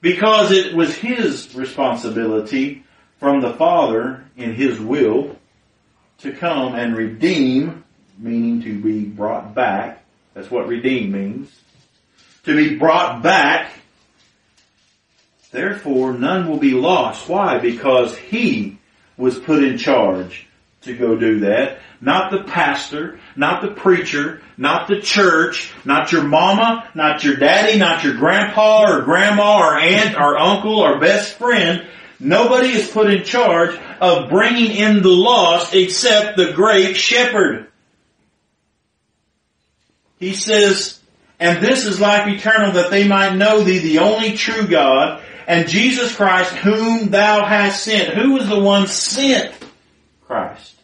because it was his responsibility from the Father in his will to come and redeem, meaning to be brought back. That's what redeem means. To be brought back. Therefore, none will be lost. Why? Because he was put in charge to go do that. Not the pastor, not the preacher, not the church, not your mama, not your daddy, not your grandpa or grandma or aunt or uncle or best friend. Nobody is put in charge of bringing in the lost except the great shepherd. He says, and this is life eternal that they might know thee, the only true God, and Jesus Christ whom thou hast sent. Who was the one sent? Christ.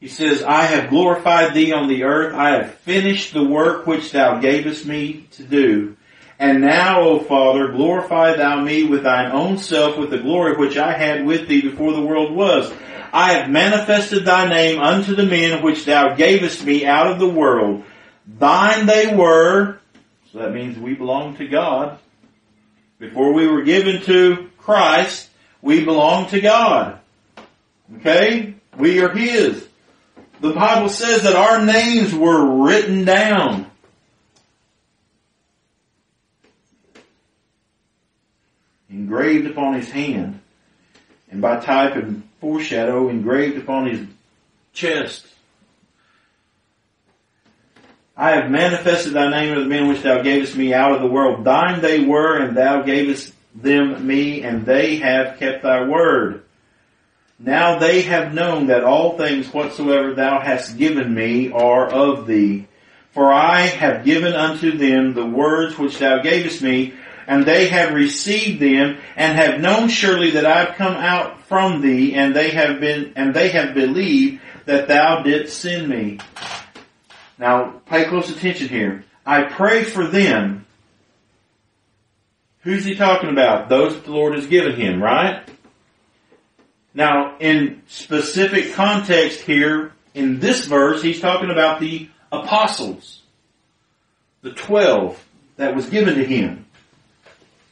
He says, I have glorified thee on the earth. I have finished the work which thou gavest me to do. And now, O Father, glorify thou me with thine own self with the glory which I had with thee before the world was. I have manifested thy name unto the men which thou gavest me out of the world. Thine they were, that means we belong to God. Before we were given to Christ, we belong to God. Okay? We are His. The Bible says that our names were written down. Engraved upon His hand. And by type and foreshadow engraved upon His chest. I have manifested thy name of the men which thou gavest me out of the world. Thine they were, and thou gavest them me, and they have kept thy word. Now they have known that all things whatsoever thou hast given me are of thee. For I have given unto them the words which thou gavest me, and they have received them, and have known surely that I have come out from thee, and they have been, and they have believed that thou didst send me. Now, pay close attention here. I pray for them. Who's he talking about? Those that the Lord has given him, right? Now, in specific context here, in this verse, he's talking about the apostles. The twelve that was given to him.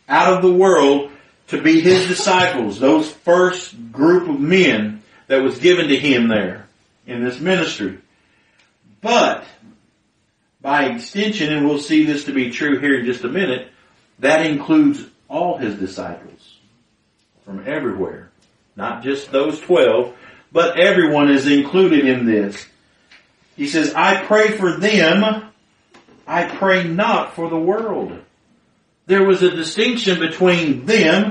Out of the world to be his disciples, those first group of men that was given to him there in this ministry. But by extension, and we'll see this to be true here in just a minute, that includes all his disciples from everywhere. Not just those twelve, but everyone is included in this. He says, I pray for them, I pray not for the world. There was a distinction between them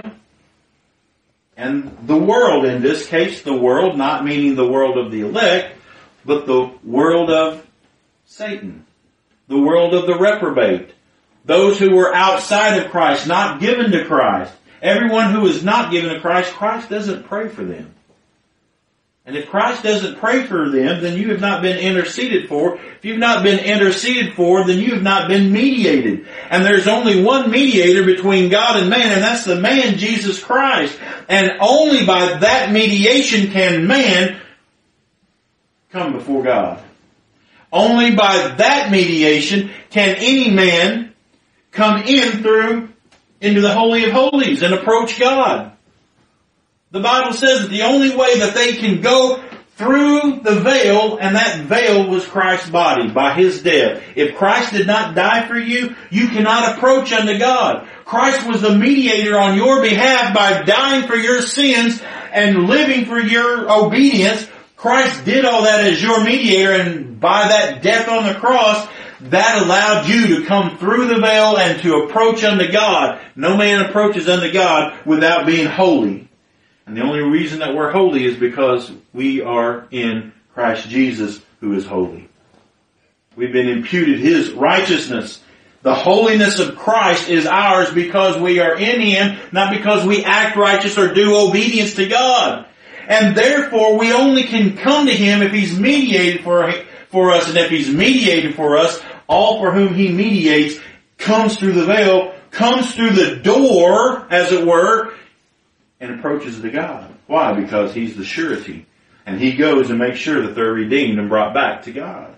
and the world. In this case, the world, not meaning the world of the elect, but the world of Satan. The world of the reprobate. Those who were outside of Christ, not given to Christ. Everyone who is not given to Christ, Christ doesn't pray for them. And if Christ doesn't pray for them, then you have not been interceded for. If you've not been interceded for, then you have not been mediated. And there's only one mediator between God and man, and that's the man, Jesus Christ. And only by that mediation can man come before God. Only by that mediation can any man come in through into the Holy of Holies and approach God. The Bible says that the only way that they can go through the veil, and that veil was Christ's body by His death. If Christ did not die for you, you cannot approach unto God. Christ was the mediator on your behalf by dying for your sins and living for your obedience. Christ did all that as your mediator and by that death on the cross, that allowed you to come through the veil and to approach unto God. No man approaches unto God without being holy. And the only reason that we're holy is because we are in Christ Jesus who is holy. We've been imputed His righteousness. The holiness of Christ is ours because we are in Him, not because we act righteous or do obedience to God. And therefore we only can come to Him if He's mediated for, for us, and if He's mediated for us, all for whom He mediates comes through the veil, comes through the door, as it were, and approaches to God. Why? Because He's the surety. And He goes and makes sure that they're redeemed and brought back to God.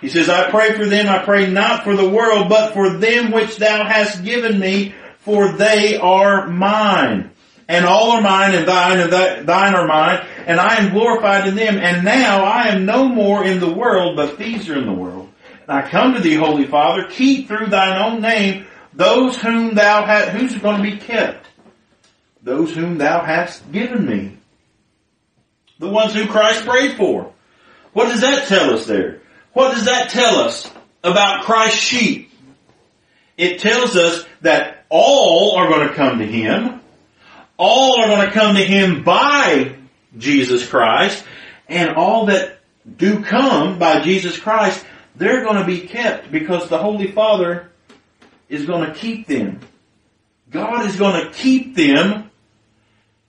He says, I pray for them, I pray not for the world, but for them which thou hast given me, for they are mine. And all are mine, and thine, and thine are mine, and I am glorified in them. And now I am no more in the world, but these are in the world. And I come to thee, Holy Father, keep through thine own name those whom thou hast, who's going to be kept? those whom thou hast given me. The ones who Christ prayed for. What does that tell us there? What does that tell us about Christ's sheep? It tells us that all are going to come to Him. All are going to come to Him by Jesus Christ. And all that do come by Jesus Christ, they're going to be kept because the Holy Father is going to keep them. God is going to keep them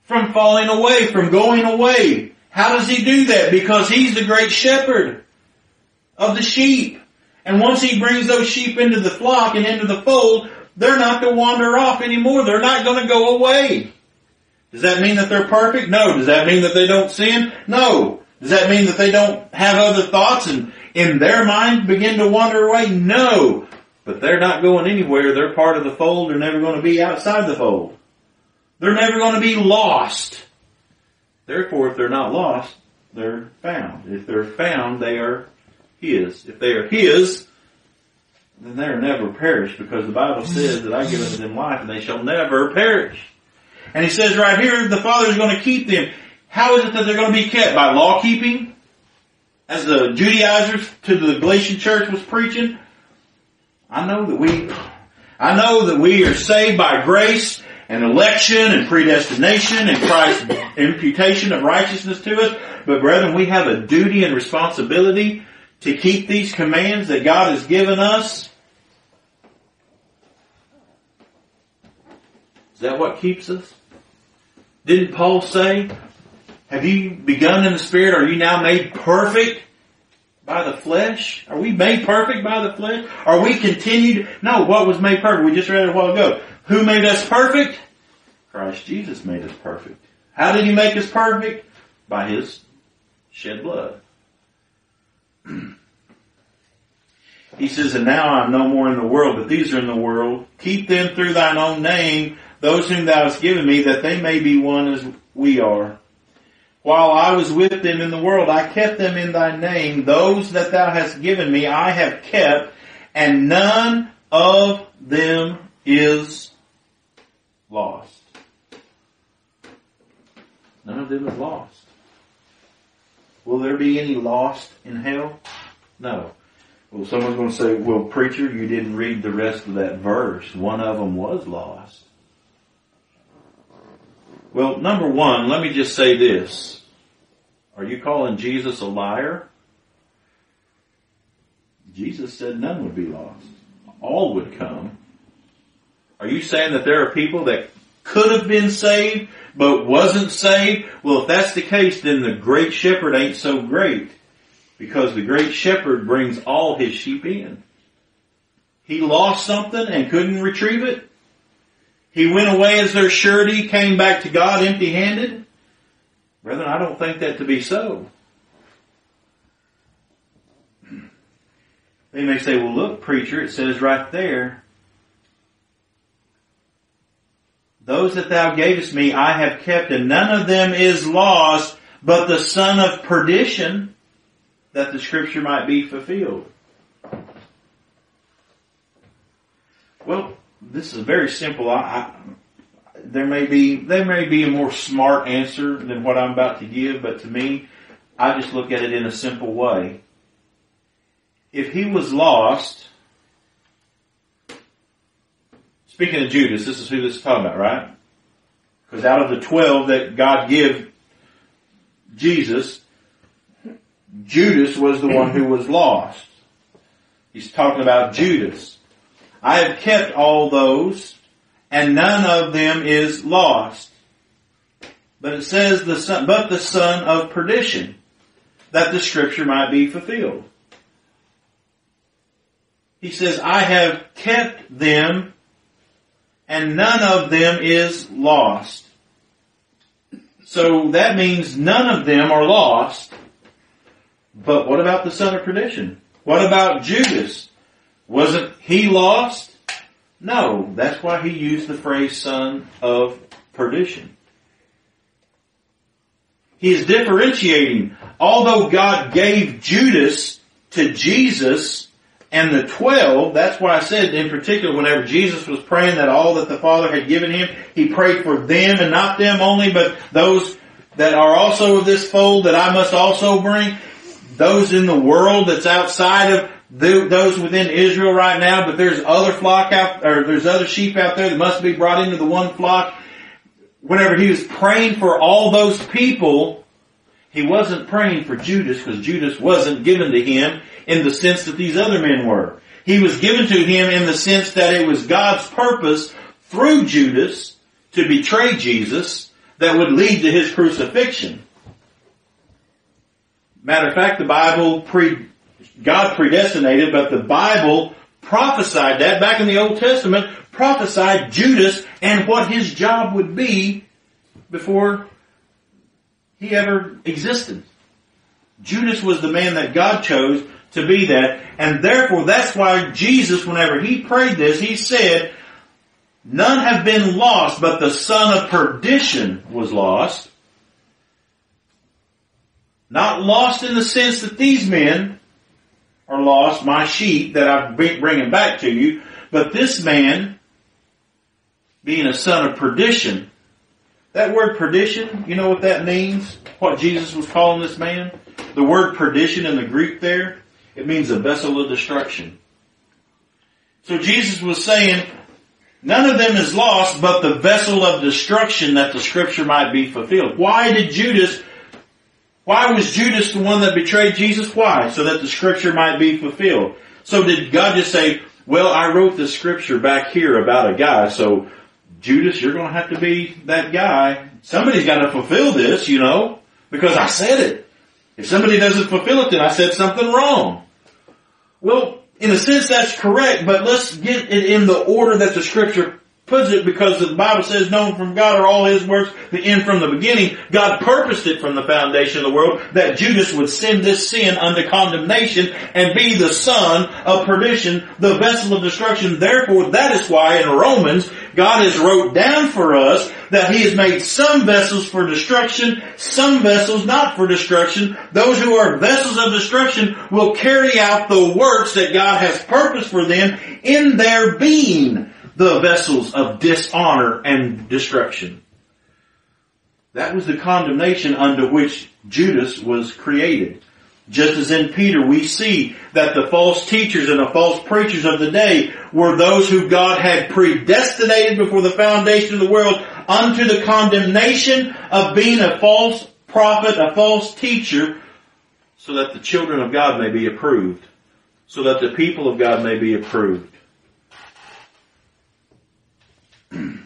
from falling away, from going away. How does he do that? Because he's the great shepherd of the sheep. And once he brings those sheep into the flock and into the fold, they're not to wander off anymore. They're not going to go away. Does that mean that they're perfect? No. Does that mean that they don't sin? No. Does that mean that they don't have other thoughts and in their mind begin to wander away? No. But they're not going anywhere. They're part of the fold. They're never going to be outside the fold. They're never going to be lost. Therefore, if they're not lost, they're found. If they're found, they are His. If they are His, then they are never perish because the Bible says that I give unto them life and they shall never perish. And He says right here, the Father is going to keep them. How is it that they're going to be kept? By law keeping? As the Judaizers to the Galatian church was preaching? I know that we, I know that we are saved by grace and election and predestination and Christ's imputation of righteousness to us. But brethren, we have a duty and responsibility to keep these commands that God has given us. Is that what keeps us? Didn't Paul say, have you begun in the Spirit? Are you now made perfect by the flesh? Are we made perfect by the flesh? Are we continued? No, what was made perfect? We just read it a while ago. Who made us perfect? Christ Jesus made us perfect. How did He make us perfect? By His shed blood. he says, and now I'm no more in the world, but these are in the world. Keep them through thine own name. Those whom thou hast given me, that they may be one as we are. While I was with them in the world, I kept them in thy name. Those that thou hast given me, I have kept, and none of them is lost. None of them is lost. Will there be any lost in hell? No. Well, someone's going to say, well, preacher, you didn't read the rest of that verse. One of them was lost. Well, number one, let me just say this. Are you calling Jesus a liar? Jesus said none would be lost. All would come. Are you saying that there are people that could have been saved but wasn't saved? Well, if that's the case, then the great shepherd ain't so great because the great shepherd brings all his sheep in. He lost something and couldn't retrieve it. He went away as their surety, came back to God empty handed. Brethren, I don't think that to be so. They may say, well look, preacher, it says right there, those that thou gavest me I have kept and none of them is lost, but the son of perdition, that the scripture might be fulfilled. Well, this is very simple. I, I, there may be there may be a more smart answer than what I'm about to give, but to me, I just look at it in a simple way. If he was lost, speaking of Judas, this is who this is talking about, right? Because out of the twelve that God gave Jesus, Judas was the one who was lost. He's talking about Judas. I have kept all those and none of them is lost. But it says the son, but the son of perdition, that the scripture might be fulfilled. He says, I have kept them and none of them is lost. So that means none of them are lost. But what about the son of perdition? What about Judas? Wasn't he lost? No, that's why he used the phrase son of perdition. He is differentiating. Although God gave Judas to Jesus and the twelve, that's why I said in particular whenever Jesus was praying that all that the Father had given him, he prayed for them and not them only, but those that are also of this fold that I must also bring. Those in the world that's outside of those within Israel right now, but there's other flock out, or there's other sheep out there that must be brought into the one flock. Whenever he was praying for all those people, he wasn't praying for Judas because Judas wasn't given to him in the sense that these other men were. He was given to him in the sense that it was God's purpose through Judas to betray Jesus that would lead to his crucifixion. Matter of fact, the Bible pre, God predestinated, but the Bible prophesied that back in the Old Testament, prophesied Judas and what his job would be before he ever existed. Judas was the man that God chose to be that, and therefore that's why Jesus, whenever he prayed this, he said, none have been lost, but the son of perdition was lost. Not lost in the sense that these men are lost, my sheep that I'm bringing back to you, but this man, being a son of perdition, that word perdition, you know what that means? What Jesus was calling this man? The word perdition in the Greek there, it means a vessel of destruction. So Jesus was saying, none of them is lost, but the vessel of destruction that the scripture might be fulfilled. Why did Judas why was Judas the one that betrayed Jesus? Why? So that the scripture might be fulfilled. So did God just say, well, I wrote the scripture back here about a guy, so Judas, you're gonna have to be that guy. Somebody's gotta fulfill this, you know, because I said it. If somebody doesn't fulfill it, then I said something wrong. Well, in a sense that's correct, but let's get it in the order that the scripture puts it because the Bible says known from God are all his works, the end from the beginning. God purposed it from the foundation of the world that Judas would send this sin unto condemnation and be the son of perdition, the vessel of destruction. Therefore, that is why in Romans, God has wrote down for us that he has made some vessels for destruction, some vessels not for destruction. Those who are vessels of destruction will carry out the works that God has purposed for them in their being the vessels of dishonor and destruction. That was the condemnation under which Judas was created. Just as in Peter, we see that the false teachers and the false preachers of the day were those who God had predestinated before the foundation of the world unto the condemnation of being a false prophet, a false teacher, so that the children of God may be approved, so that the people of God may be approved.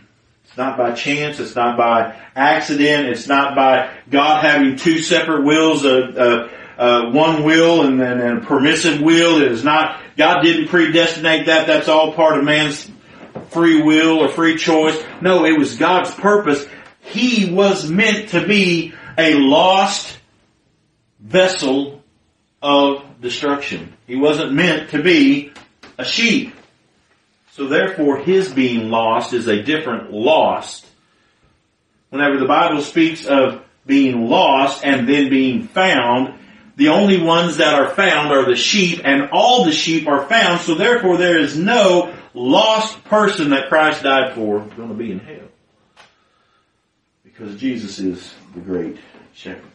It's not by chance. It's not by accident. It's not by God having two separate wills, uh, one will and then a permissive will. It is not, God didn't predestinate that. That's all part of man's free will or free choice. No, it was God's purpose. He was meant to be a lost vessel of destruction. He wasn't meant to be a sheep. So therefore his being lost is a different lost. Whenever the Bible speaks of being lost and then being found, the only ones that are found are the sheep and all the sheep are found. So therefore there is no lost person that Christ died for going to be in hell. Because Jesus is the great shepherd.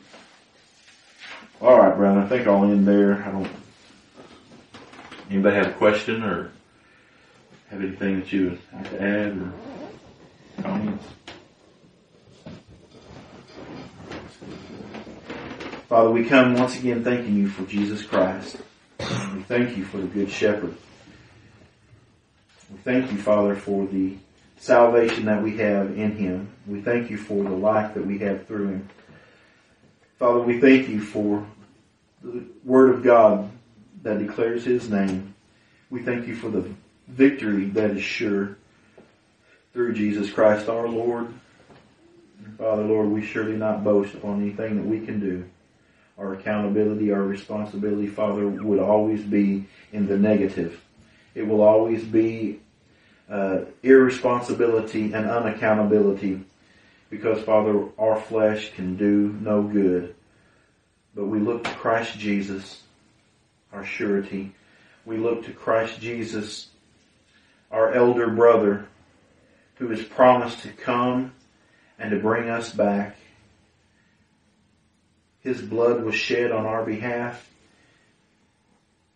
Alright, Brown, I think I'll end there. I don't, anybody have a question or have anything that you would like to add or comments? Father, we come once again thanking you for Jesus Christ. We thank you for the Good Shepherd. We thank you, Father, for the salvation that we have in Him. We thank you for the life that we have through Him. Father, we thank you for the Word of God that declares His name. We thank you for the victory that is sure through Jesus Christ our Lord. Father, Lord, we surely not boast upon anything that we can do. Our accountability, our responsibility, Father, would always be in the negative. It will always be uh, irresponsibility and unaccountability because, Father, our flesh can do no good. But we look to Christ Jesus, our surety. We look to Christ Jesus, our elder brother who has promised to come and to bring us back. His blood was shed on our behalf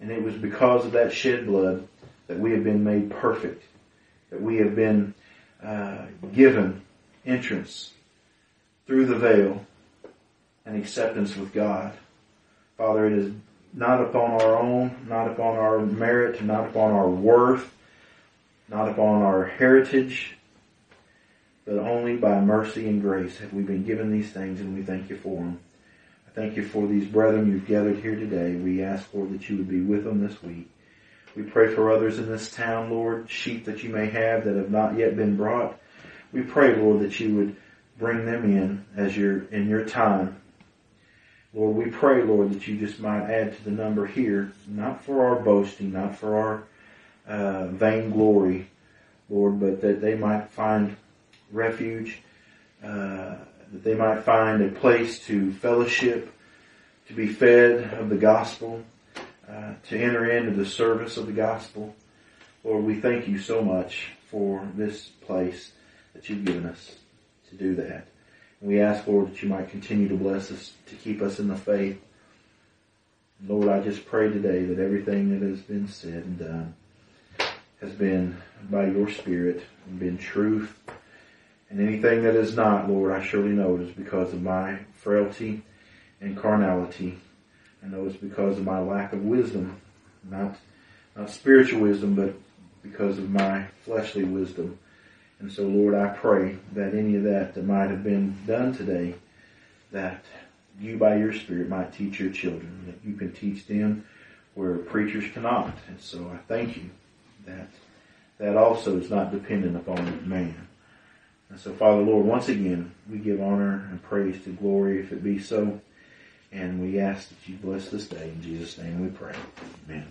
and it was because of that shed blood that we have been made perfect, that we have been uh, given entrance through the veil and acceptance with God. Father, it is not upon our own, not upon our merit, not upon our worth, not upon our heritage, but only by mercy and grace have we been given these things and we thank you for them. I thank you for these brethren you've gathered here today. We ask, Lord, that you would be with them this week. We pray for others in this town, Lord, sheep that you may have that have not yet been brought. We pray, Lord, that you would bring them in as you're in your time. Lord, we pray, Lord, that you just might add to the number here, not for our boasting, not for our uh, vainglory, Lord, but that they might find refuge, uh, that they might find a place to fellowship, to be fed of the gospel, uh, to enter into the service of the gospel. Lord, we thank you so much for this place that you've given us to do that. And we ask, Lord, that you might continue to bless us, to keep us in the faith. Lord, I just pray today that everything that has been said and done has been by your Spirit and been truth. And anything that is not, Lord, I surely know it is because of my frailty and carnality. I know it's because of my lack of wisdom, not, not spiritual wisdom, but because of my fleshly wisdom. And so, Lord, I pray that any of that that might have been done today, that you by your Spirit might teach your children, that you can teach them where preachers cannot. And so I thank you that that also is not dependent upon man. And so, Father Lord, once again, we give honor and praise to glory if it be so. And we ask that you bless this day. In Jesus' name we pray. Amen.